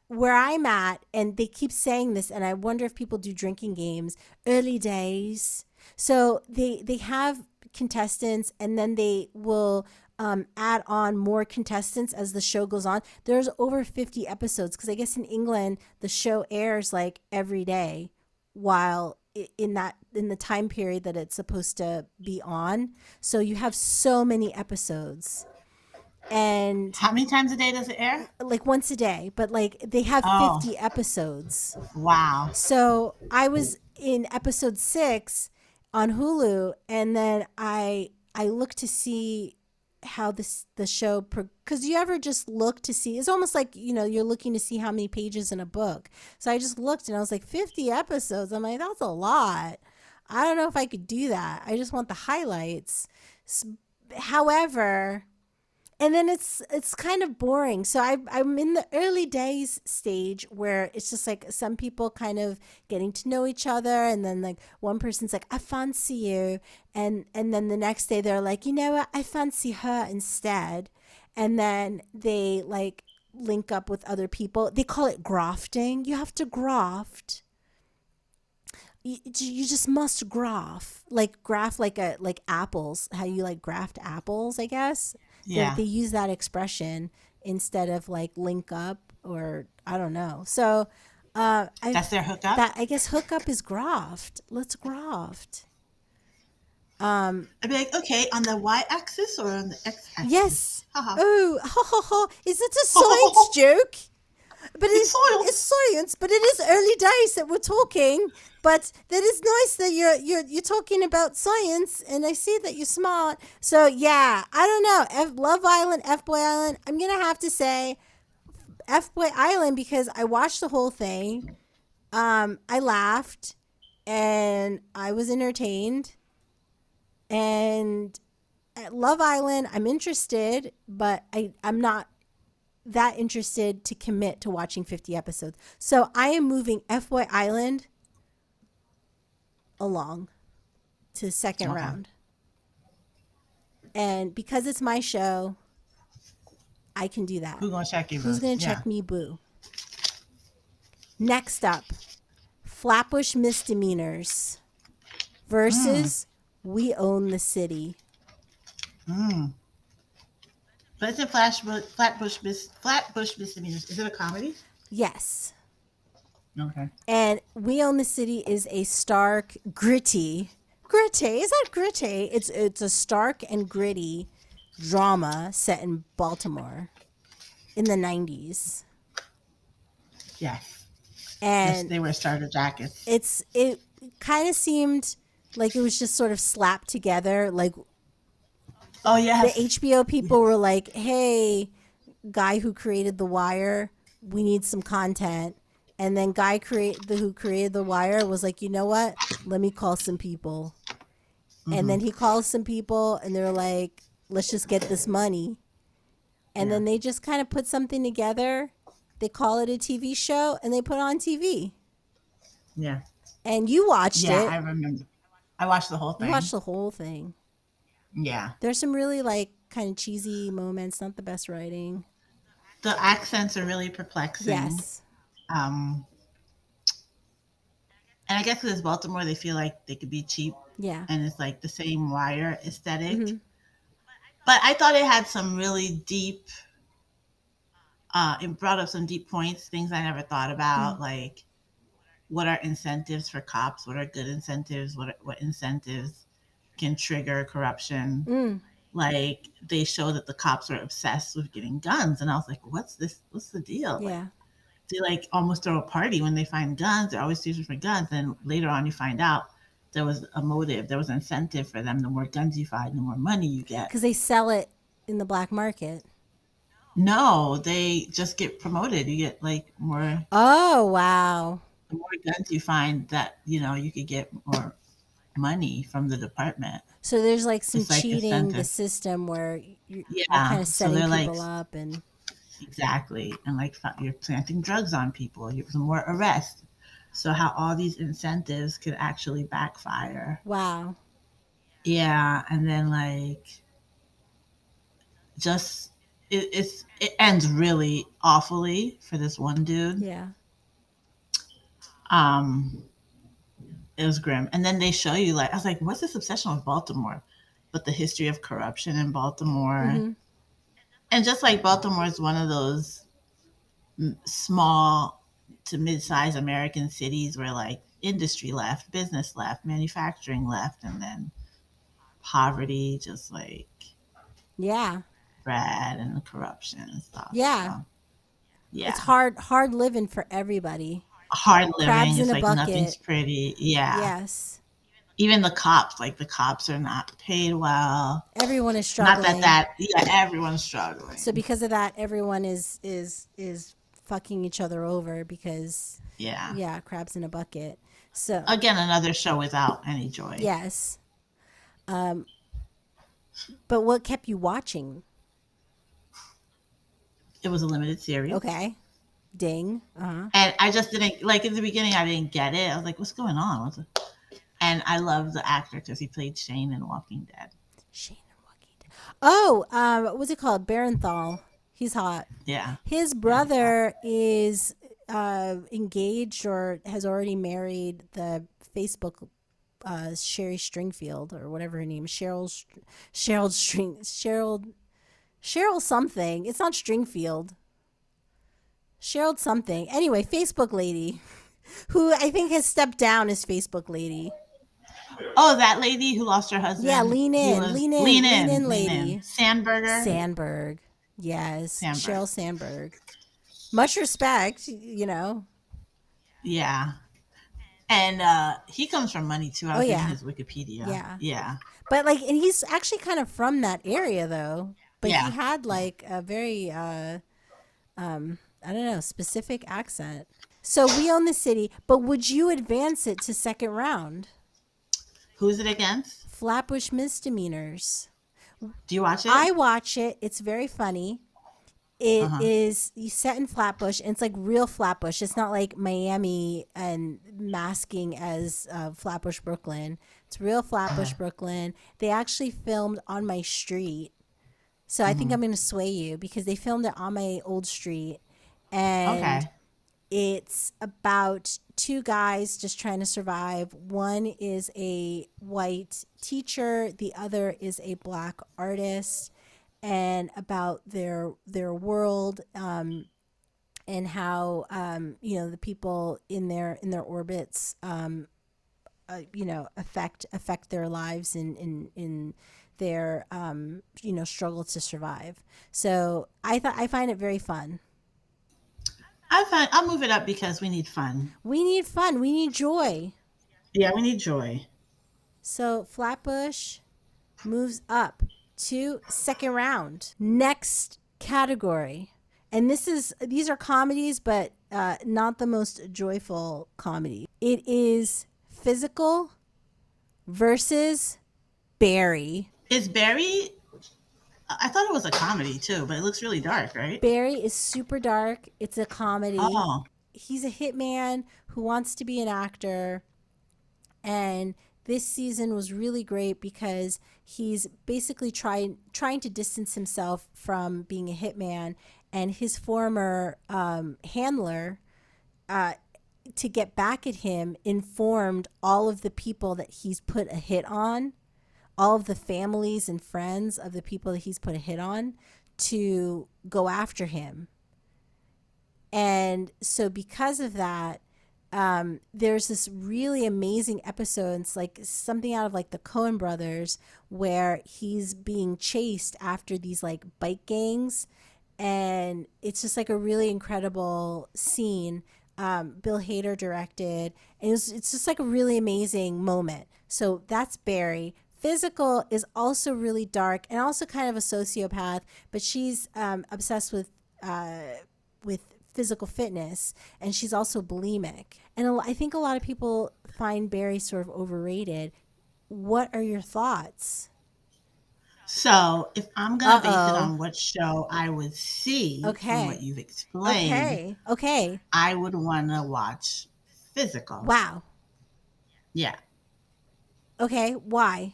where I'm at, and they keep saying this, and I wonder if people do drinking games. Early days, so they they have contestants, and then they will um, add on more contestants as the show goes on. There's over 50 episodes because I guess in England the show airs like every day, while in that in the time period that it's supposed to be on. So you have so many episodes. And How many times a day does it air? like once a day, but like they have Oh. 50 episodes. Wow. So I was in episode six on Hulu, and then I I looked to see how this the show because you ever just look to see it's almost like you know you're looking to see how many pages in a book so i just looked and i was like 50 episodes i'm like that's a lot i don't know if i could do that i just want the highlights however and then it's it's kind of boring so I, i'm in the early days stage where it's just like some people kind of getting to know each other and then like one person's like i fancy you and and then the next day they're like you know what i fancy her instead and then they like link up with other people. They call it grafting. You have to graft. You, you just must graft, like graft, like a like apples. How you like graft apples? I guess. Yeah. They, they use that expression instead of like link up or I don't know. So uh, I, That's their hookup. that I guess hookup is graft. Let's graft. I'd be like, okay, on the y-axis or on the x-axis? Yes. Oh, ha ha ha! Is it a science <laughs> joke? But it's, science. it's science. But it is early days that we're talking. But that is nice that you're you're you're talking about science, and I see that you're smart. So yeah, I don't know. F, Love Island, F Boy Island. I'm gonna have to say F Boy Island because I watched the whole thing. Um, I laughed, and I was entertained. And at Love Island, I'm interested, but I, I'm not that interested to commit to watching 50 episodes. So I am moving F Boy Island along to second Okay. round. And because it's my show, I can do that. Who's gonna check you? Who's going to Yeah. check me, boo? Next up, Flatbush Misdemeanors versus hmm. We Own the City. Hmm. But it's a Flatbush, Flatbush, Mis- Flatbush misdemeanors. Is it a comedy? Yes. Okay. And We Own the City is a stark, gritty, gritty. Is that gritty? It's it's a stark and gritty drama set in Baltimore in the nineties, Yes. yes. and They wear starter jackets. it's it kind of seemed like it was just sort of slapped together. Like Oh yeah. the. HBO people were like, "Hey, guy who created The Wire, we need some content." And then guy create the who created The Wire was like, "You know what? Let me call some people." And then mm-hmm. he calls some people and they're like, "Let's just get this money." And then they just kind of put something together. They call it a TV show and they put it on TV. yeah. And you watched Yeah, it. I remember. I watched the whole you thing. watched the whole thing. Yeah. There's some really like kind of cheesy moments, not the best writing. The accents are really perplexing. Yes. Um. And I guess because it's Baltimore, they feel like they could be cheap, Yeah. and it's like the same wire esthetic Mhm. But I thought it had some really deep. Uh, it brought up some deep points, things I never thought about, like what are incentives for cops? What are good incentives? What are, what incentives can trigger corruption? Mm. Like they show that the cops are obsessed with getting guns, and I was like, "What's this? What's the deal?" Like, Yeah. they like almost throw a party when they find guns. They're always searching for guns. And later on, you find out there was a motive. There was incentive for them. The more guns you find, the more money you get. Because they sell it in the black market. No, they just get promoted. You get like more. Oh, wow. The more guns you find, that you know, you could get more money from the department. So there's like some It's like cheating the system where you're, Yeah, kind of so setting they're like- up and Exactly, and like you're planting drugs on people. You're more arrests. So how all these incentives could actually backfire. wow. Yeah, and then like just it, it's it ends really awfully for this one dude. Yeah. Um it was grim. And then they show you like I was like, what's this obsession with Baltimore? But the history of corruption in Baltimore. Mhm. And just like Baltimore is one of those small to mid-sized American cities where like industry left, business left, manufacturing left, and then poverty just like Yeah. spread and corruption and stuff. Yeah. So, yeah. It's hard hard living for everybody. Hard Crabs living. in It's like bucket. nothing's pretty. Yeah. Yes. Even the cops, like the cops are not paid well. Everyone is struggling. Not that that yeah, everyone's struggling. so because of that, everyone is is is fucking each other over because yeah. yeah, crabs in a bucket. So Again, another show without any joy. yes. Um but what kept you watching? It was a limited series. Okay. Ding. Uh-huh. And I just didn't like in the beginning. I didn't get it. I was like, "What's going on?" And I love the actor because he played Shane in Walking Dead. Shane and Walking Dead. Oh, um, what's it called? Bernthal. He's hot. Yeah. His brother is uh, engaged or has already married the Facebook uh, Sherry Stringfield or whatever her name is. Cheryl Cheryl String Cheryl Cheryl something. It's not Stringfield. Cheryl something. Anyway, Facebook lady, <laughs> who I think has stepped down as Facebook lady. Oh, that lady who lost her husband. Yeah, lean in, was- lean in, lean lean in, in, lean lady. in. Sandberger. Sandberg. Yes, Sandberg. Sheryl Sandberg. Much respect, you know. Yeah. And uh he comes from money too. I Oh, yeah. his Wikipedia. Yeah. Yeah. But like, and he's actually kind of from that area though. But Yeah. he had like a very, uh, um, I don't know, specific accent. So we own the city, but would you advance it to second round? Who's it against? Flatbush misdemeanors. Do you watch it? I watch it. It's very funny. It Uh-huh. is you set in Flatbush, and it's like real Flatbush. It's not like Miami and masking as uh, Flatbush, Brooklyn. It's real Flatbush, Uh-huh. Brooklyn. They actually filmed on my street, so I think Mm-hmm. I'm going to sway you because they filmed it on my old street, and okay. it's about two guys just trying to survive. One is a white teacher, the other is a black artist, and about their their world um, and how um, you know the people in their in their orbits um, uh, you know affect affect their lives in in in their um, you know struggle to survive. So I thought I find it very fun. I find I'll move it up because we need fun. We need fun. We need joy. Yeah, we need joy. So Flatbush moves up to second round. Next category. And this is these are comedies, but uh, not the most joyful comedy. It is physical versus Barry. Is Barry I thought it was a comedy too, but it looks really dark, right? Barry is super dark. It's a comedy. Oh. he's a hitman who wants to be an actor and this season was really great because he's basically trying trying to distance himself from being a hitman and his former um, handler uh, to get back at him informed all of the people that he's put a hit on all of the families and friends of the people that he's put a hit on to go after him and so because of that, um, there's this really amazing episode. It's like something out of like the Coen brothers where he's being chased after these like bike gangs. And it's just like a really incredible scene. Um, Bill Hader directed. And it was, it's just like a really amazing moment. So that's Barry. Physical is also really dark and also kind of a sociopath, but she's um, obsessed with uh, with physical fitness and she's also bulimic. And a i think a lot of people find barry sort of overrated. What are your thoughts? So if I'm gonna base it on what show I would see Okay. from what you've explained, okay. Okay. I would wanna watch physical. wow. Yeah. okay. Why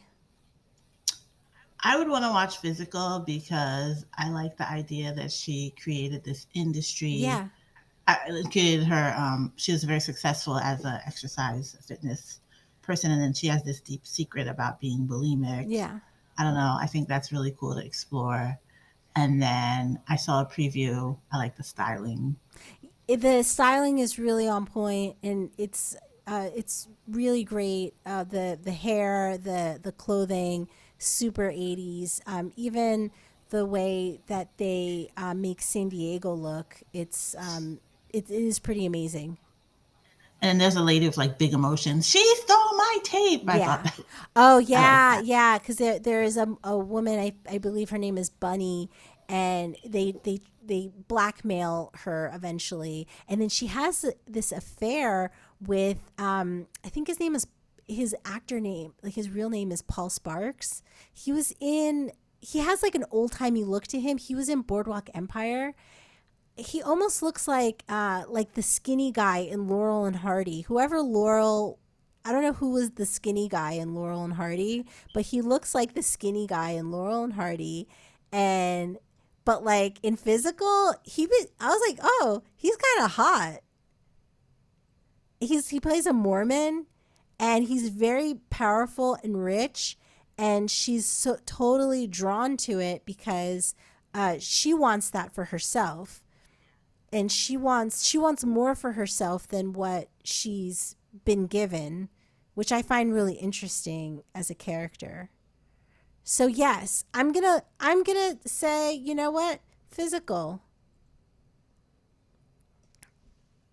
I would want to watch physical because I like the idea that she created this industry. yeah I created her. Um, she was very successful as an exercise fitness person, and then she has this deep secret about being bulimic. yeah I don't know. I think that's really cool to explore. And then I saw a preview. I like the styling. The styling is really on point and it's uh, it's really great uh, the the hair the the clothing super 80s um, even the way that they uh, make san diego look it's um, it, it is pretty amazing And there's a lady with like big emotions. She stole my tape. I Yeah. thought. <laughs> Oh yeah, yeah. Because there there is a, a woman I, I believe her name is Bunny, and they they they blackmail her eventually, and then she has this affair with um I think his name is his actor name like his real name is Paul Sparks. He was in he has like an old timey look to him. He was in Boardwalk Empire. He almost looks like uh like the skinny guy in Laurel and Hardy. Whoever Laurel I don't know who was the skinny guy in Laurel and Hardy, but he looks like the skinny guy in Laurel and Hardy. And but like in physical, he was, I was like, oh, he's kind of hot. He's he plays a Mormon, and he's very powerful and rich, and she's so totally drawn to it because uh, she wants that for herself, and she wants she wants more for herself than what she's been given, which I find really interesting as a character. So yes, I'm to I'm to say, you know what? Physical.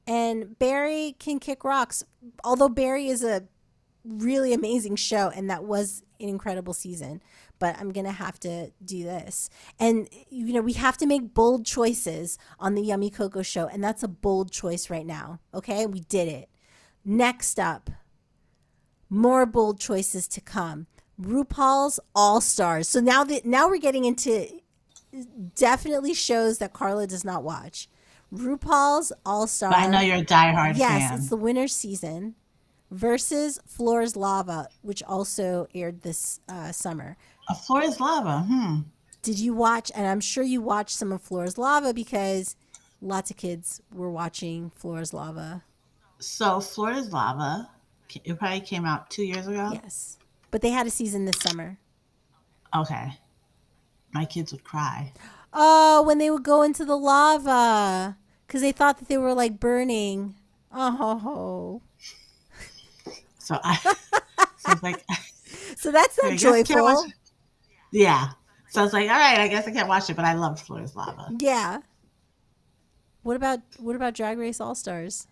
And Barry can kick rocks. Although Barry is a really amazing show and that was an incredible season, but I'm to have to do this. And you know, we have to make bold choices on the Yummy Coco show and that's a bold choice right now. Okay? We did it. Next up, more bold choices to come. RuPaul's All Stars. So now that now we're getting into definitely shows that Carla does not watch. RuPaul's All Stars. I know you're a diehard yes, fan. it's the winter season versus Floor's Lava, which also aired this uh, summer. A floor is lava. Hmm. Did you watch? And I'm sure you watched some of Floor's Lava because lots of kids were watching Floor's Lava. So Florida's lava. It probably came out two years ago. Yes, but they had a season this summer. Okay. My kids would cry. Oh, when they would go into the lava because they thought that they were like burning. Oh, So I, <laughs> so it's like, <laughs> so that's <laughs> I not I joyful. yeah. So I was like, all right, I guess I can't watch it, but I loved Florida's lava. Yeah. What about what about Drag Race All Stars?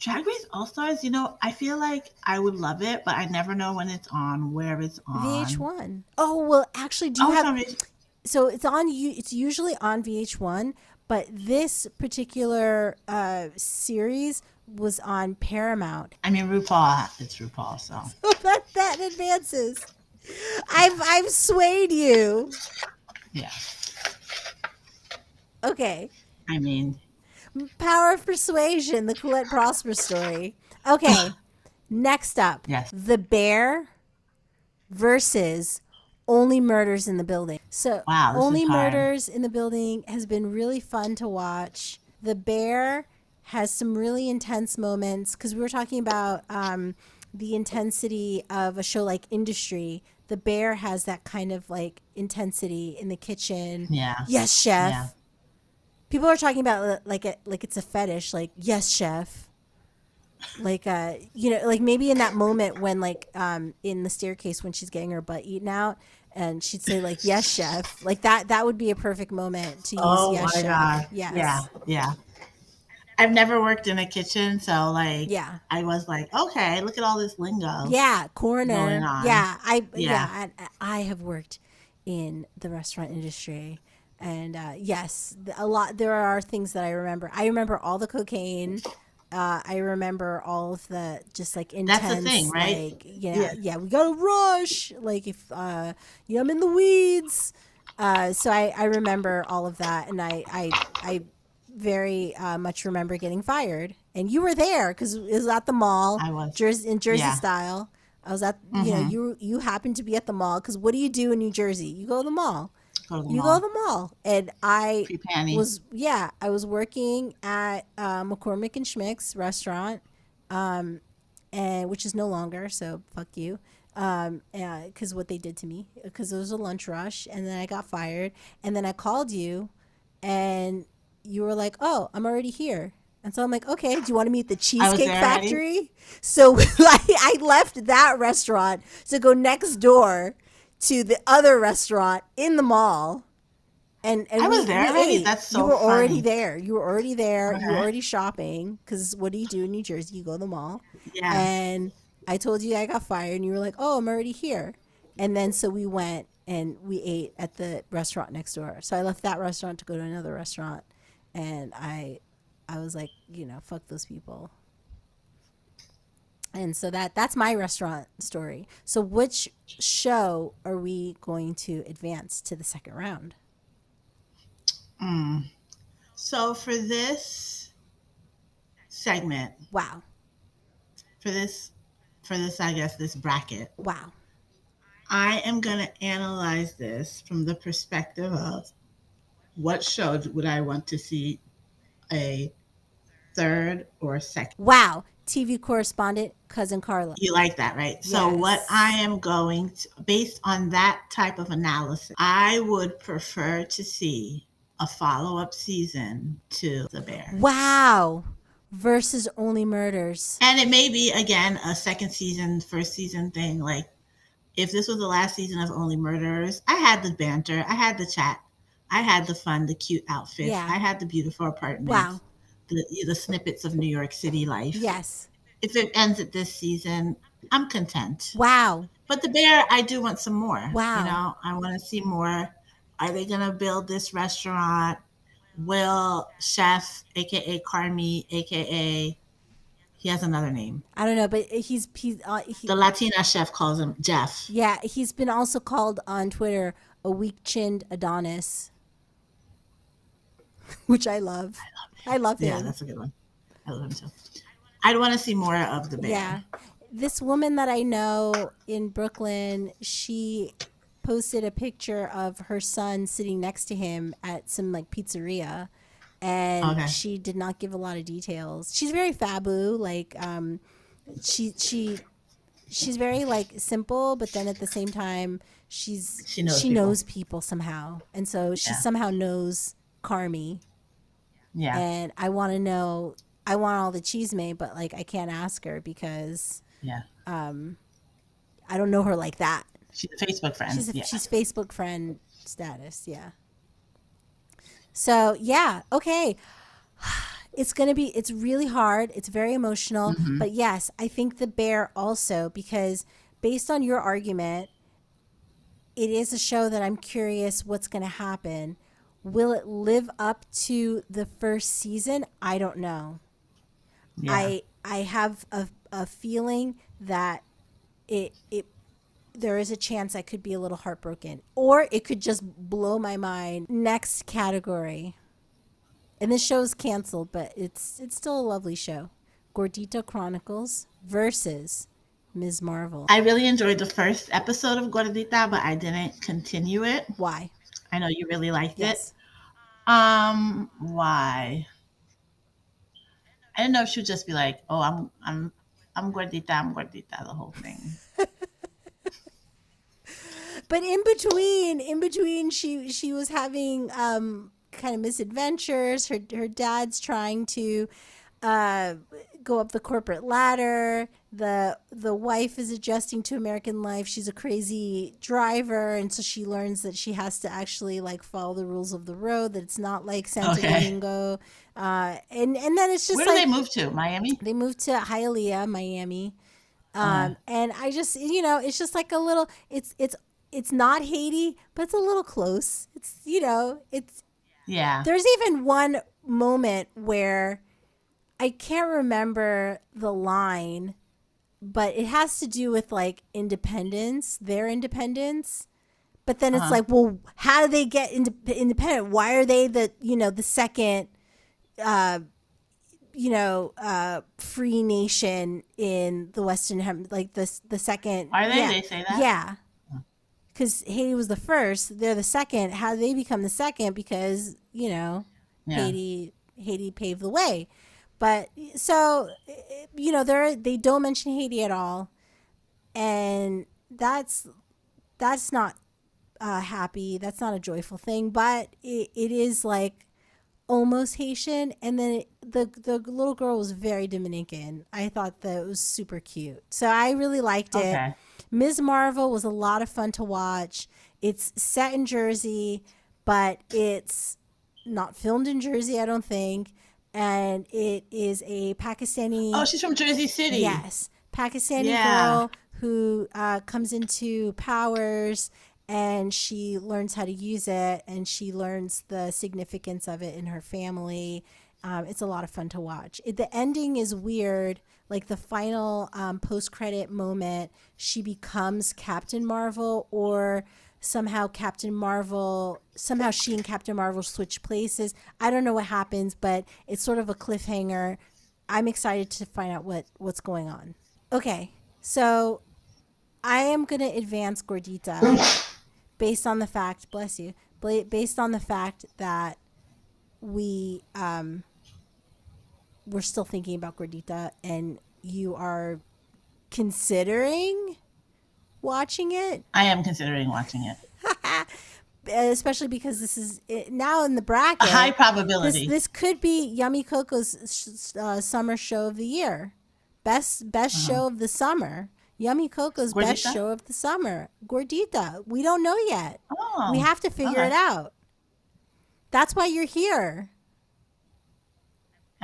Drag Race All Stars, you know, I feel like I would love it, but I never know when it's on, where it's on. VH1. Oh well, actually, do you Oh, have? VH- so it's on you. It's usually on VH1, but this particular uh, series was on Paramount. I mean, RuPaul, it's RuPaul, so. <laughs> that that advances. I've I've swayed you. Yeah. Okay. I mean, Power of Persuasion, the Colette Prosper story. Okay. <laughs> Next up, Yes. The Bear versus Only Murders in the Building. So, Wow, Only. Murders in the Building has been really fun to watch. The Bear has some really intense moments because we were talking about um, the intensity of a show like Industry. The Bear has that kind of like intensity in the kitchen. yeah. Yes, chef. Yeah. People are talking about like it like it's a fetish. Like yes, chef. Like uh, you know, like maybe in that moment when like um in the staircase when she's getting her butt eaten out, and she'd say like yes, chef. Like that. That would be a perfect moment to use Oh yes, my chef. God. Yes. Yeah. Yeah. I've never worked in a kitchen, so like, Yeah. I was like, okay, look at all this lingo. Yeah, corner. Yeah, I yeah, Yeah. I, I have worked in the restaurant industry, and uh, yes, a lot. There are things that I remember. I remember all the cocaine. Uh, I remember all of the just like intense, That's the thing, right? like know, yeah. Yeah. we gotta rush. Like if uh, you know, I'm in the weeds. Uh, so I, I remember all of that, and I I, I very uh, much remember getting fired. And you were there because it was at the mall. I was. Jersey in Jersey Yeah. style. I was at you know Mhm. you you happened to be at the mall because what do you do in New Jersey? You go to the mall. Go to the You mall. go to the mall, and I was yeah I was working at uh, McCormick and Schmick's restaurant, um, and which is no longer so fuck you. Um, because what they did to me, because it was a lunch rush, and then I got fired, and then I called you, and you were like, "Oh, I'm already here," and so I'm like, "Okay, do you want to meet the <laughs> Cheesecake already? Factory?" So <laughs> I, I left that restaurant to go next door to the other restaurant in the mall. And, and I was we- there we already? That's you so were already there. You were already there. You were uh-huh. already shopping because what do you do in New Jersey? You go to the mall. yeah. And I told you I got fired, and you were like, "Oh, I'm already here." And then so we went and we ate at the restaurant next door. So I left that restaurant to go to another restaurant, and I, I was like, you know, fuck those people. And so that that's my restaurant story. So which show are we going to advance to the second round? Mm. So for this segment, Wow, for this, for this, I guess this bracket, wow. I am going to analyze this from the perspective of what show would I want to see a third or second? Wow. TV correspondent, cousin Carla. You like that, right? So, what I am going to, based on that type of analysis, I would prefer to see a follow up season to The Bear. Wow. Versus Only Murders. And it may be, again, a second season, first season thing. Like, if this was the last season of Only Murderers, I had the banter, I had the chat, I had the fun, the cute outfits, Yeah. I had the beautiful apartments, Wow. the, the snippets of New York City life. Yes. If it ends at this season, I'm content. Wow. But the bear, I do want some more. Wow. You know, I want to see more. Are they going to build this restaurant? Will Chef, aka Carmy, aka he has another name. I don't know, but he's he's uh, he, The Latina chef calls him Jeff. yeah, he's been also called on Twitter a weak-chinned Adonis, <laughs> which I love. I love him. Yeah, that's a good one. I love him too. I'd want to see more of the bear. Yeah. This woman that I know in Brooklyn, she posted a picture of her son sitting next to him at some like pizzeria and Okay. she did not give a lot of details. She's very fabu, like um she she she's very like simple, but then at the same time she's She knows she people. knows people somehow. And so she Yeah. somehow knows Carmy Yeah. and I want to know I want all the cheese made, but like I can't ask her because yeah. um I don't know her like that. She's a Facebook friend. She's a, yeah. she's Facebook friend status, yeah. So yeah, okay. <sighs> It's gonna be it's really hard. It's very emotional, Mm-hmm. but yes, I think the bear also because based on your argument, it is a show that I'm curious what's gonna happen. Will it live up to the first season? I don't know. yeah. I I have a, a feeling that it it there is a chance I could be a little heartbroken or it could just blow my mind. Next category. And this show's canceled, but it's it's still a lovely show. Gordita Chronicles versus Ms. Marvel. I really enjoyed the first episode of Gordita, but I didn't continue it. Why? I know you really liked Yes. Um, why? I don't know if she would just be like, "Oh, I'm, I'm, I'm gordita, I'm gordita," the whole thing. <laughs> But in between, in between, she she was having um, kind of misadventures. Her her dad's trying to uh, go up the corporate ladder. the The wife is adjusting to American life. She's a crazy driver, and so she learns that she has to actually like follow the rules of the road. That it's not like Santo Okay. Domingo. Uh, and and then it's just Where like do they move to? Miami. they moved to Hialeah, Miami. Um, Uh-huh. and I just, you know, it's just like a little, it's, it's, it's not Haiti, but it's a little close. It's, you know, it's, Yeah. there's even one moment where I can't remember the line, but it has to do with like independence, their independence. But then it's Uh-huh. like, well, how do they get ind- independent? Why are they the, you know, the second, uh, you know, uh, free nation in the Western Hem, like the the second. Are they? Yeah. They say that? Yeah. Because Haiti was the first, they're the second. How do they become the second? Because you know, Yeah. Haiti Haiti paved the way. But so you know, they they don't mention Haiti at all, and that's that's not uh, happy. That's not a joyful thing. But it, it is like almost Haitian, and then it, the the little girl was very Dominican. I thought that it was super cute, so I really liked it. Okay. Ms. Marvel was a lot of fun to watch. It's set in Jersey, but it's not filmed in Jersey, I don't think. And it is a Pakistani. Oh, she's from Jersey City. Yes, Pakistani Yeah. girl who uh, comes into powers and she learns how to use it and she learns the significance of it in her family. Um, it's a lot of fun to watch. It, the ending is weird. Like the final um, post credit moment, she becomes Captain Marvel, or somehow Captain Marvel, somehow she and Captain Marvel switch places. I don't know what happens, but it's sort of a cliffhanger. I'm excited to find out what what's going on. Okay, so I am gonna advance Gordita <laughs> based on the fact, bless you, based on the fact that we um we're still thinking about gordita and you are considering watching it? I am considering watching it. <laughs> especially because this is now in the A bracket high probability. this could be yummy coco's uh, summer show of the year. Best best show of the summer. Yummy coco's best Uh-huh. Show of the summer. Gordita. We don't know yet. Oh, we have to figure okay. it out. That's why you're here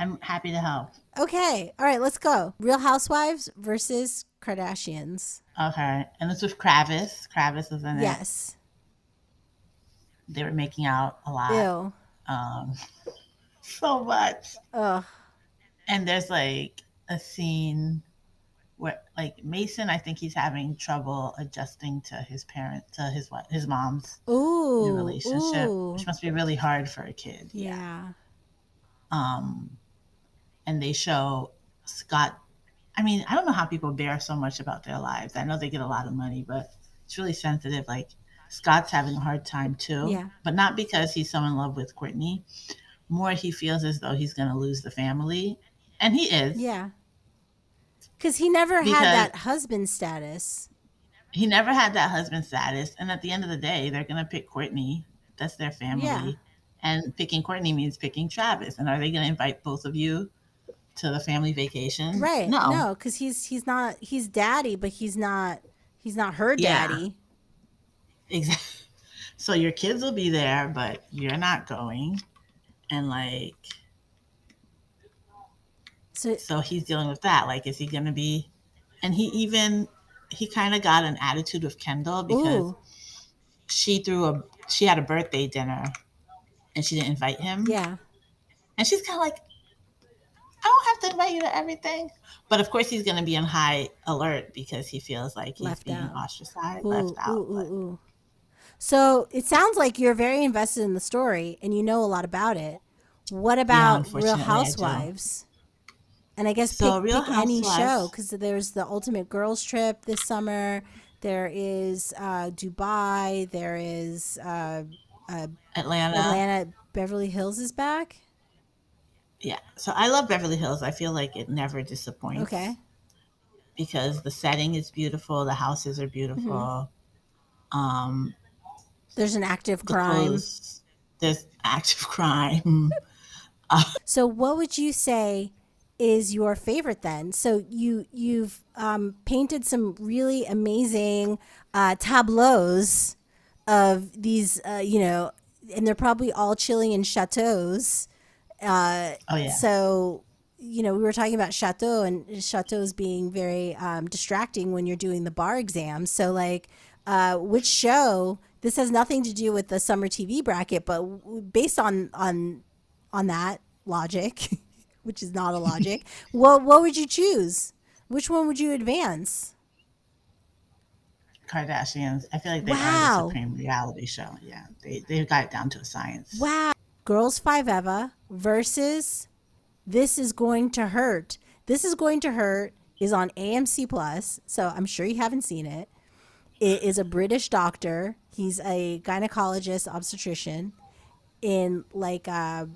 I'm happy to help. okay all right let's go real housewives versus kardashians Okay, and it's with Kravis. Kravis is in it. yes They were making out a lot. ew Um, <laughs> so much. ugh And there's like a scene where, like Mason, I think he's having trouble adjusting to his parent, to his what, his mom's ooh new relationship, ooh. which must be really hard for a kid. yeah Um, and they show Scott. I mean, I don't know how people bear so much about their lives. I know they get a lot of money, but it's really sensitive. Like Scott's having a hard time too. Yeah. But not because he's so in love with Kourtney. More he feels as though he's going to lose the family, and he is. Yeah. Because he never Because- had that husband status. He never had that husband status, and at the end of the day, they're going to pick Kourtney. That's their family. Yeah. And picking Kourtney means picking Travis. And are they going to invite both of you to the family vacation? Right. No. No, because he's he's not he's daddy, but he's not he's not her Yeah. daddy. Exactly. <laughs> So your kids will be there, but you're not going. And like, So so he's dealing with that. Like, is he going to be? And he even he kind of got an attitude with Kendall because ooh, she threw a she had a birthday dinner, and she didn't invite him. yeah. And she's kind of like, I don't have to invite you to everything. But of course, he's going to be on high alert because he feels like he's Left being out. ostracized, Ooh, left out. ooh, ooh, but- ooh. So it sounds like you're very invested in the story and you know a lot about it. What about Real unfortunately, I. Housewives? And I guess So pick, Real pick any show because there's the Ultimate Girls Trip this summer. There is uh, Dubai. There is uh, uh, Atlanta. Atlanta. Beverly Hills is back. Yeah. So I love Beverly Hills. I feel like it never disappoints. Okay. Because the setting is beautiful, the houses are beautiful. Um, There's an active Mm-hmm. crime. clothes- there's active crime. <laughs> So, what would you say is your favorite then? So you you've um, painted some really amazing uh, tableaus of these, uh, you know, and they're probably all Chilean chateaus. Uh, Oh yeah. So, you know, we were talking about chateau and chateaus being very um, distracting when you're doing the bar exam. So, like, uh, which show? This has nothing to do with the summer TV bracket, but based on on on that logic, <laughs> which is not a logic, <laughs> what what would you choose? Which one would you advance? Kardashians. I feel like they are Wow. the supreme reality show. Yeah. They they've got it down to a science. Wow. Girls Five Eva versus This is Going to Hurt. This is Going to Hurt is on AMC Plus, so I'm sure you haven't seen it. It is a British doctor. He's a gynecologist obstetrician in like a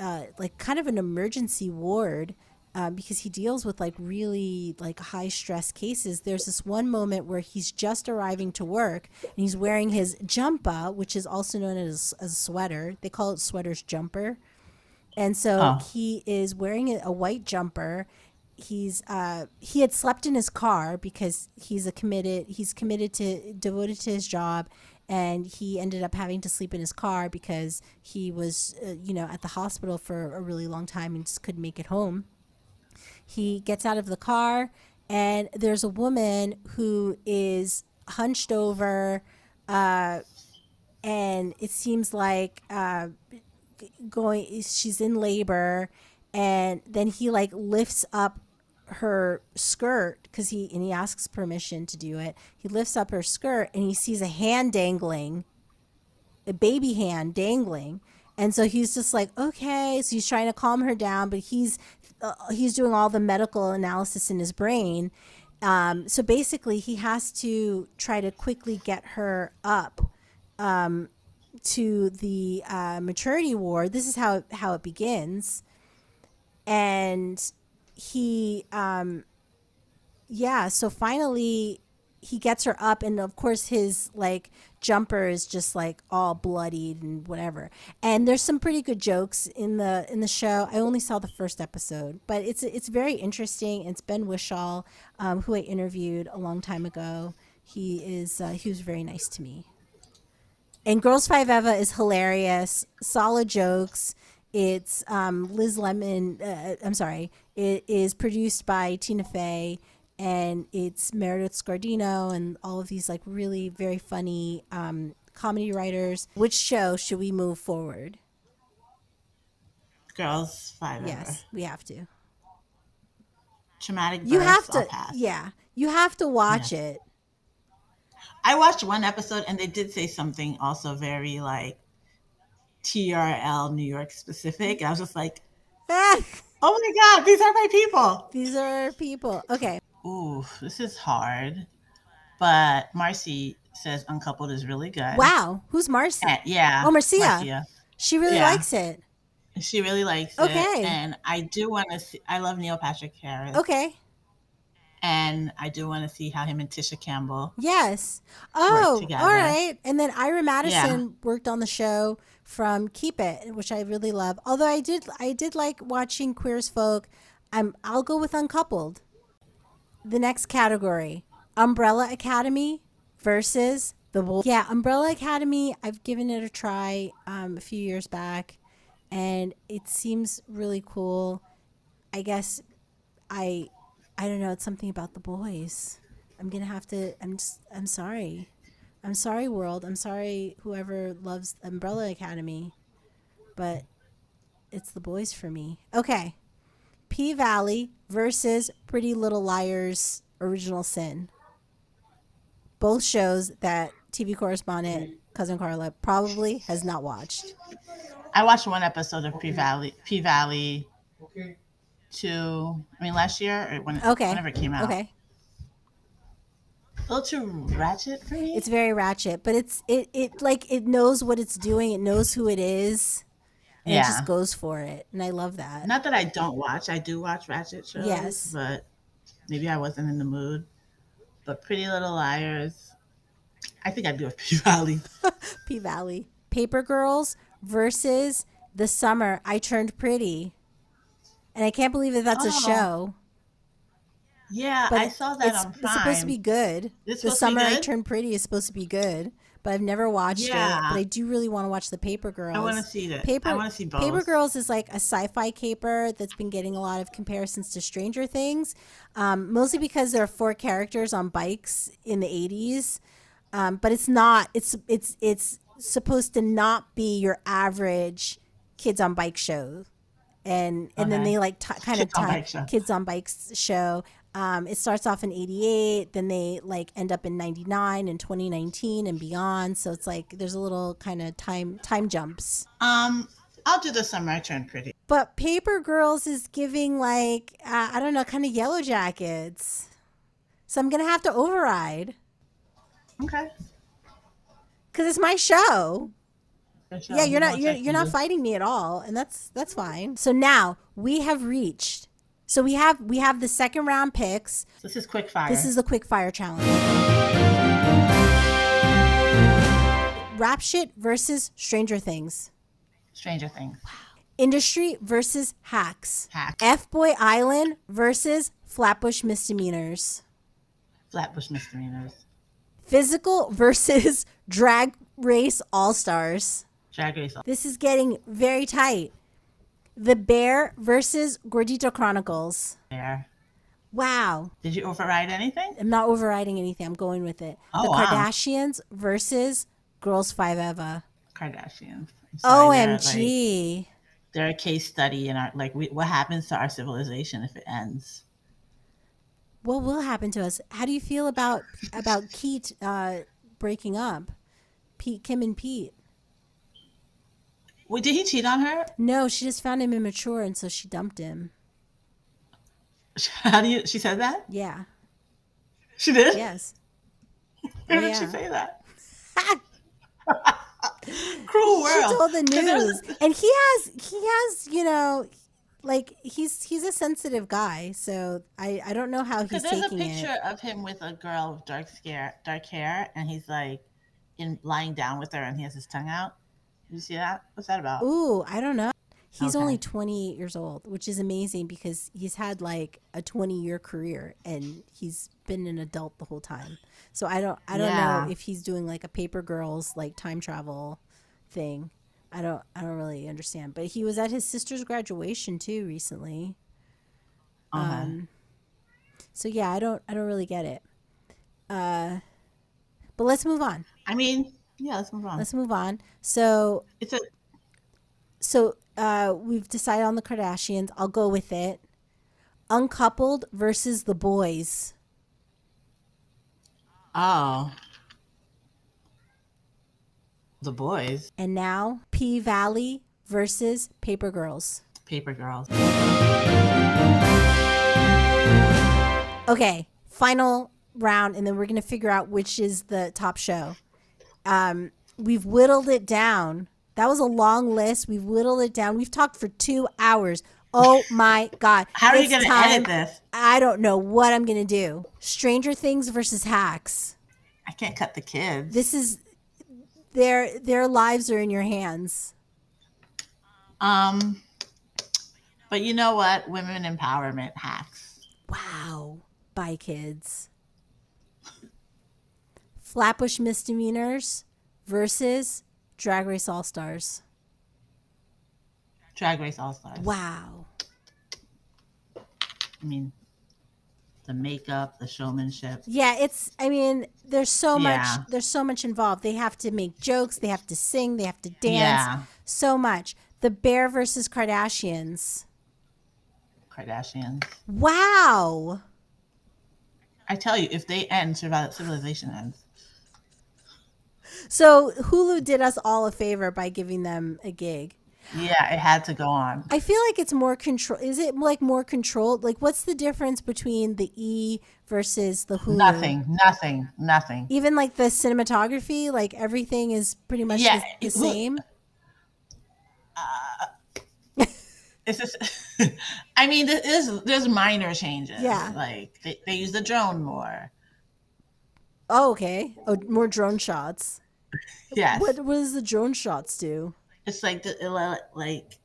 uh, like kind of an emergency ward uh, because he deals with like really like high stress cases. There's this one moment where he's just arriving to work and he's wearing his jumper, which is also known as, as a sweater. They call it sweater's jumper. And so Oh. he is wearing a, a white jumper. He's uh, he had slept in his car because he's a committed he's committed to devoted to his job and he ended up having to sleep in his car because he was uh, you know at the hospital for a really long time and just couldn't make it home he gets out of the car and there's a woman who is hunched over uh, and it seems like uh, going she's in labor and then he like lifts up her skirt because he and he asks permission to do it. He lifts up her skirt and he sees a hand dangling a baby hand dangling. And so he's just like okay so he's trying to calm her down but he's uh, he's doing all the medical analysis in his brain um, so basically he has to try to quickly get her up um, to the uh, maternity ward. This is how how it begins, and he, um, yeah. So finally, he gets her up, and of course, his like jumper is just like all bloodied and whatever. And there's some pretty good jokes in the in the show. I only saw the first episode, but it's it's very interesting. It's Ben Whishaw, um, who I interviewed a long time ago. He is uh, he was very nice to me. And Girls Five Eva is hilarious, solid jokes. It's um, Liz Lemon. Uh, I'm sorry. It is produced by Tina Fey, and it's Meredith Scardino and all of these like really very funny um, comedy writers. Which show should we move forward? Girls Five Yes, we have to. Traumatic. You have to. Yeah, you have to watch it. I watched one episode and they did say something also very like TRL New York specific. I was just like, Ah, <laughs> oh my God, these are my people. these are people. Okay. Ooh, this is hard. But Marcy says Uncoupled is really good. Wow. Who's Marcy? And- yeah. Oh, Marcia. Marcia. She really Yeah. likes it. She really likes it. Okay. And I do want to see, I love Neil Patrick Harris. Okay. And I do want to see how him and Tisha Campbell. Yes. Oh, all right. And then Ira Madison worked on the show from Keep It, which I really love. Although I did, I did like watching Queer as Folk. I'm, I'll go with Uncoupled. The next category: Umbrella Academy versus the Boy. Yeah, Umbrella Academy. I've given it a try um, a few years back, and it seems really cool. I guess I, I don't know. It's something about the boys. I'm gonna have to. I'm just. I'm sorry. I'm sorry, world. I'm sorry, whoever loves Umbrella Academy, but it's the boys for me. Okay, P Valley versus Pretty Little Liars: Original Sin. Both shows that TV correspondent cousin Carla probably has not watched. I watched one episode of P Valley, P Valley two, I mean, last year or when, Okay. whenever it came out. Okay, A little too ratchet for me. it's very ratchet, but it's it it like it knows what it's doing. It knows who it is, and it Yeah. just goes for it, and I love that. Not that I don't watch. I do watch ratchet shows. Yes. But maybe I wasn't in the mood. But Pretty Little Liars, I think I'd do a <laughs> P Valley. <laughs> P Valley. Paper Girls versus The Summer I Turned Pretty. And I can't believe that that's a Oh, show. Yeah, But I saw that it's, on Prime. it's supposed to be good. It's the Summer I? Turned Pretty is supposed to be good. But I've never watched it. Yeah. But I do really want to watch the Paper Girls. I want to see that. Paper, I want to see both. Paper Girls is like a sci-fi caper that's been getting a lot of comparisons to Stranger Things, um, mostly because there are four characters on bikes in the '80s, um, but it's not. It's it's it's supposed to not be your average kids on bike show, and and then they like t- kind of Kids on time kids on bikes show. Um, it starts off in 88 then they like end up in 99 and 2019 and beyond so it's like there's a little kind of time time jumps Um, I'll do the Summer I Turned Pretty. but Paper Girls is giving like uh, I don't know, kind of Yellow Jackets. So I'm gonna have to override Okay. because it's my show. Show. Yeah, you're not you're, you're not fighting me at all, and that's that's fine. So now we have reached. So we have we have the second round picks. This is quick fire. This is the quick fire challenge. Rap shit versus Stranger Things. Stranger Things. Wow. Industry versus hacks. Hack. F Boy Island versus Flatbush misdemeanors. Flatbush misdemeanors. Physical <laughs> versus drag race all stars. Drag Race. This is getting very tight. The Bear versus Gordita Chronicles. There. Wow. Did you override anything? I'm not overriding anything. I'm going with it. Oh, the wow. Kardashians versus Girls Five Eva. Kardashians. They're, like- OMG. They're a case study in our like we, what happens to our civilization if it ends. What will happen to us? How do you feel about about Keith uh, breaking up? Pete, Kim, and Pete. Wait, did he cheat on her? No, she just found him immature, and so she dumped him. <laughs> How do you? She said that. Yeah. She did. Yes. <laughs> Where did she say that? <laughs> cruel world. She told the news, and he has he has you know, like he's he's a sensitive guy, so I I don't know how he's taking Because there's a picture it. of him with a girl with dark scare, dark hair, and he's like in lying down with her, and he has his tongue out. Did you see that? What's that about? Ooh, I don't know. He's Okay. only 28 years old, which is amazing because he's had like a 20 year career and he's been an adult the whole time. So I don't I don't Yeah. know if he's doing like a paper girls like time travel thing. I don't I don't really understand. But he was at his sister's graduation too recently. Okay. Um so yeah, I don't I don't really get it. Uh but let's move on. I mean, yeah. Let's move on. Let's move on. So it's a so uh, we've decided on the Kardashians. I'll go with it. Uncoupled versus the boys. oh, the boys, And now P Valley versus Paper Girls. paper girls. Okay, final round, and then we're going to figure out which is the top show. Um, we've whittled it down. That was a long list. We've whittled it down. We've talked for two hours. Oh <laughs> my God. How are you going to edit this? I don't know what I'm going to do. Stranger Things versus Hacks. I can't cut the kids. this is their their lives are in your hands Um, but you know what? Women empowerment hacks. wow bye kids flatbush misdemeanors versus drag race all stars Drag Race All Stars. wow I mean, the makeup, the showmanship. yeah it's i mean there's so Yeah. much there's so much involved they have to make jokes they have to sing they have to dance Yeah. so much the bear versus kardashians Kardashians. wow I tell you, if they end, civilization ends. So hulu did us all a favor by giving them a gig Yeah, it had to go on. I feel like it's more control. Is it like more controlled? Like, what's the difference between the E versus the Hulu? Nothing, nothing, nothing. Even like the cinematography, like everything is pretty much Yeah, the, the same. Uh, it's just, <laughs> I mean, there's there's minor changes. Yeah. like they, they use the drone more. Oh, okay. Oh, more drone shots. Yes, What what does the drone shots do it's like the like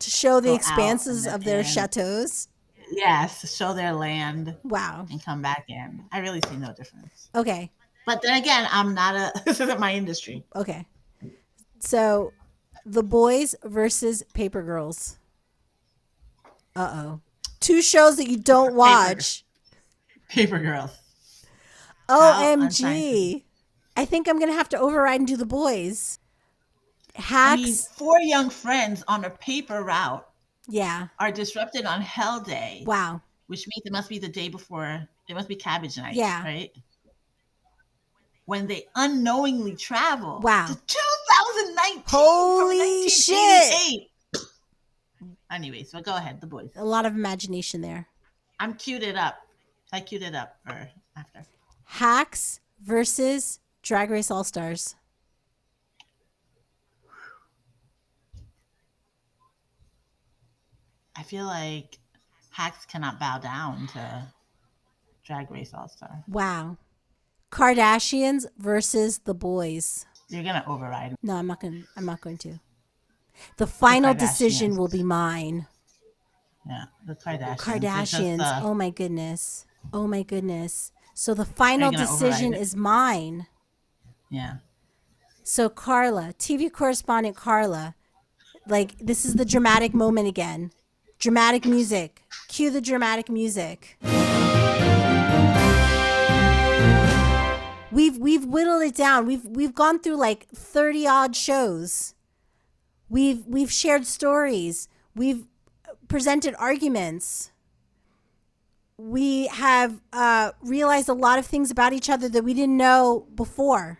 to show the expanses and of their chateaus? yes, show their land Wow. and come back in. I really see no difference. Okay. But then again, I'm not a. <laughs> This isn't my industry. Okay. So, the boys versus Paper Girls. Uh oh. Two shows that you don't watch. <laughs> Paper girls. OMG. I think I'm going to have to override and do the boys. I Hacks. mean, four young friends on a paper route yeah. are disrupted on Hell Day, Wow. which means it must be the day before. It must be Cabbage Night. Yeah. Right. When they unknowingly travel. Wow. To 2019. from Holy 1988. Anyway, so go ahead, the boys. A lot of imagination there. I'm queued it up. I queued it up for after. Hacks versus Drag Race All Stars. I feel like hacks cannot bow down to Drag Race All Star. Wow. Kardashians versus the boys. You're gonna override. No, I'm not going to I'm not going to. The final decision will be mine. Yeah, the Kardashians. Kardashians. uh, oh my goodness. Oh my goodness. So the final decision is mine. yeah. So Carla, TV correspondent Carla, like this is the dramatic moment again. Dramatic music. Cue the dramatic music. We've we've whittled it down. We've we've gone through like 30 odd shows. We've we've shared stories. We've presented arguments. We have uh, realized a lot of things about each other that we didn't know before.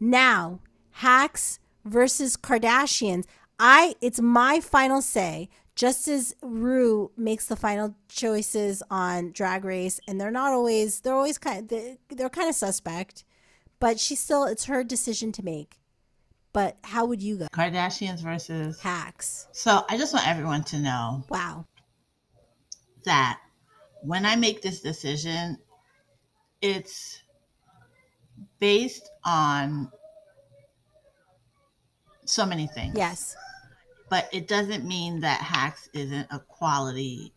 Now, hacks versus Kardashians. I it's my final say. Just as Ru makes the final choices on Drag Race, and they're not always they're always kind of, they're, kind of suspect, but she still it's her decision to make. but how would you go? Kardashians versus. Hacks. So I just want everyone to know Wow. that when I make this decision, it's based on so many things. Yes. But it doesn't mean that Hacks isn't a quality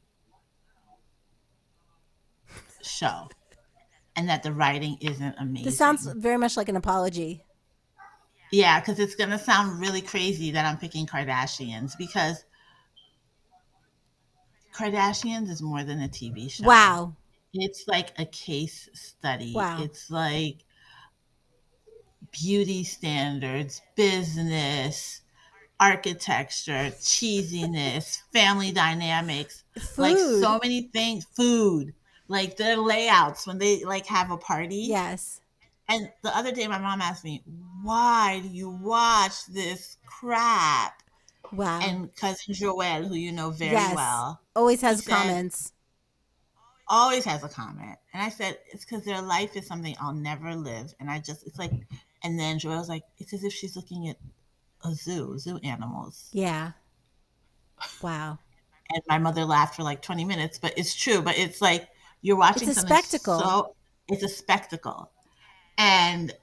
show and that the writing isn't amazing. This sounds very much like an apology. Yeah, because it's going to sound really crazy that I'm picking Kardashians because Kardashians is more than a TV show. Wow. It's like a case study. Wow. It's like beauty standards, business, architecture, cheesiness, family dynamics, Food. like so many things, food, like their layouts when they like have a party. yes. And the other day my mom asked me, "Why do you watch this crap?" Wow. And cousin Joelle, who you know very Yes. well, Always has said- comments. always has a comment. And I said, it's because their life is something I'll never live. And I just, it's like, and then Joelle's like, it's as if she's looking at a zoo, zoo animals. Yeah. Wow. And my mother laughed for like 20 minutes, but it's true. But it's like, you're watching It's a spectacle. So, it's a spectacle. And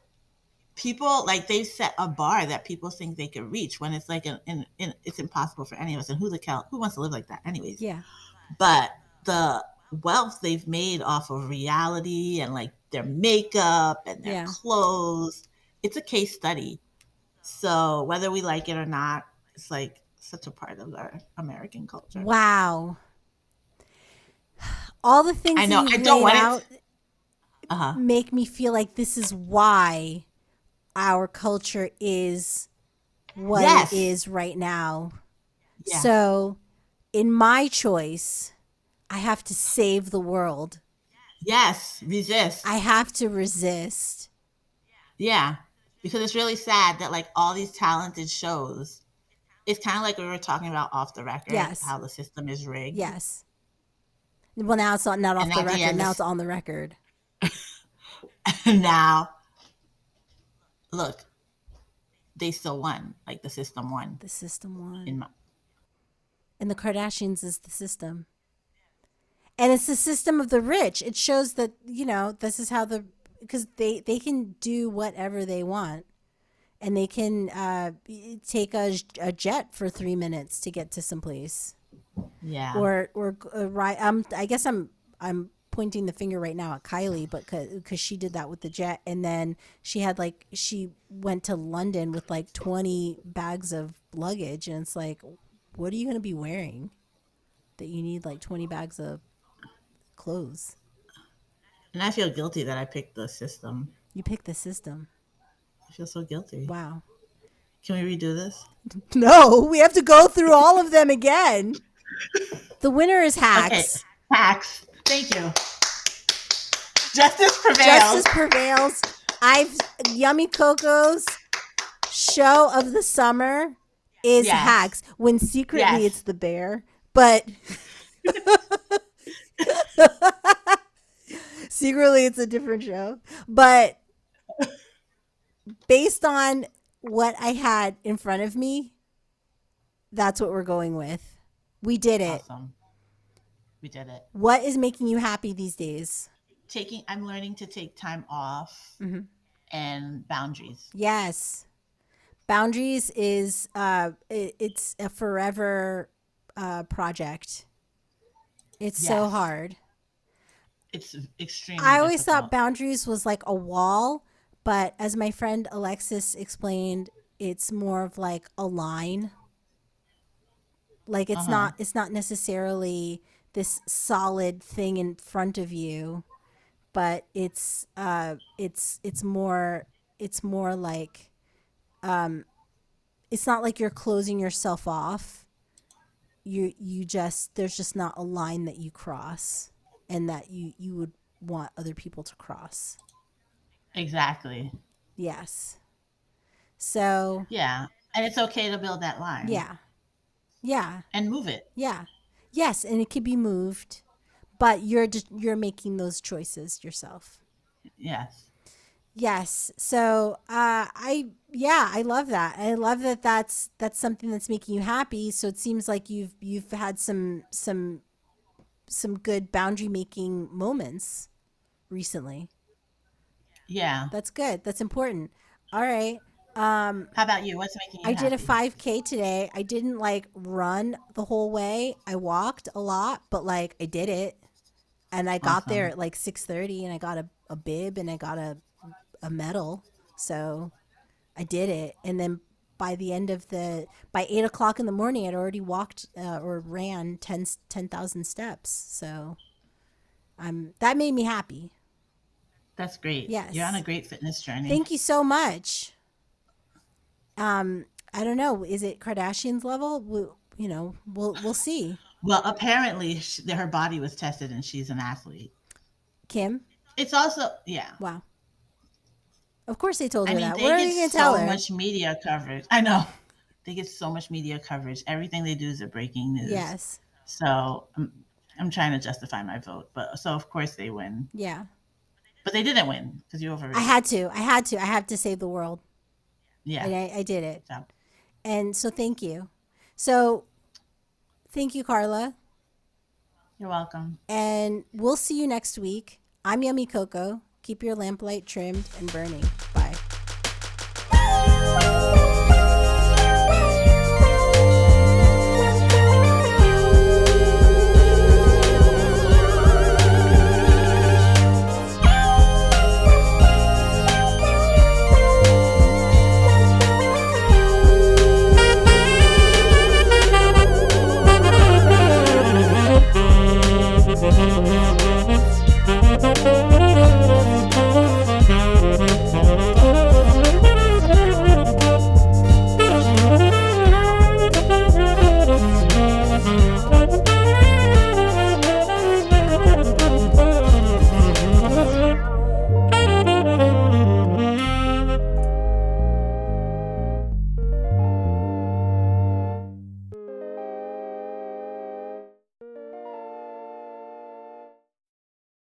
people, like, they've set a bar that people think they could reach when it's like, an, an, an, it's impossible for any of us. And who the hell, who wants to live like that, anyways? Yeah. but the wealth they've made off of reality and like their makeup and their Yeah. clothes it's a case study so whether we like it or not it's like such a part of our american culture Wow. All the things I know, I don't want it- uh-huh make me feel like this is why our culture is what Yes. it is right now. Yeah. So, in my choice, I have to save the world. yes resist I have to resist. yeah because it's really sad that like all these talented shows it's kind of like we were talking about off the record Yes. how the system is rigged Yes. Well, now it's not, not off And the at the record. now it's on the record. <laughs> now look they still won like the system won The system won. in my and the Kardashians is the system. And it's the system of the rich. It shows that, you know, this is how the because they they can do whatever they want. And they can uh, take a, a jet for three minutes to get to some place, yeah or or uh, right. Um, I guess I'm I'm pointing the finger right now at Kylie, but because she did that with the jet, and then she had like she went to London with like twenty bags of luggage, and it's like, what are you gonna be wearing? That you need like twenty bags of clothes. and i feel guilty that i picked the system You picked the system. i feel so guilty Wow. can we redo this <laughs> No, we have to go through all of them again. The winner is hacks. okay hacks thank you justice prevails Justice prevails. I've Yummy Coco's show of the summer is Yes. hacks. When secretly Yes. it's the bear, but <laughs> secretly it's a different show. But based on what I had in front of me, that's what we're going with. We did it. awesome we did it What is making you happy these days? taking i'm learning to take time off Mhm. and boundaries Yes. Boundaries is uh it, it's a forever uh project. It's so hard. it's extremely I always thought boundaries was like a wall, but as my friend Alexis explained, it's more of like a line. Like it's Uh-huh. not it's not necessarily this solid thing in front of you, but it's uh it's it's more it's more like um it's not like you're closing yourself off. You you just there's just not a line that you cross and that you you would want other people to cross. exactly Yes. So, yeah and it's okay to build that line yeah. Yeah. and move it Yeah. Yes, and it could be moved, but you're just you're making those choices yourself. yes Yes. So, uh, I yeah, I love that. I love that that's that's something that's making you happy. So it seems like you've you've had some some some good boundary making moments recently. Yeah. That's good. That's important. All right. Um, How about you? What's making you I did a 5K today. I didn't like run the whole way. I walked a lot, but like I did it. And I got there at like 6:30 and I got a, a bib and I got a a medal. So I did it. And then by the end of the by eight o'clock in the morning, I'd already walked uh, or ran 10 10,000 steps. So I'm that made me happy. That's great. Yes. You're on a great fitness journey. Thank you so much. Um, I don't know. Is it Kardashian's level? We, you know, we'll we'll see. well, apparently sh her body was tested and she's an athlete. Kim, It's also yeah. wow. Of course they told I her mean, that. they What are you gonna so tell her? much media coverage. I know. They get so much media coverage. Everything they do is a breaking news. Yes. So I'm, I'm trying to justify my vote, but so of course they win, Yeah. but they didn't win because you over. I had to. I had to. I have to save the world. Yeah. And I, I did it. So, And so thank you. So thank you, Carla. you're welcome. And we'll see you next week. I'm Yummy Coco. Keep your lamplight trimmed and burning. Bye.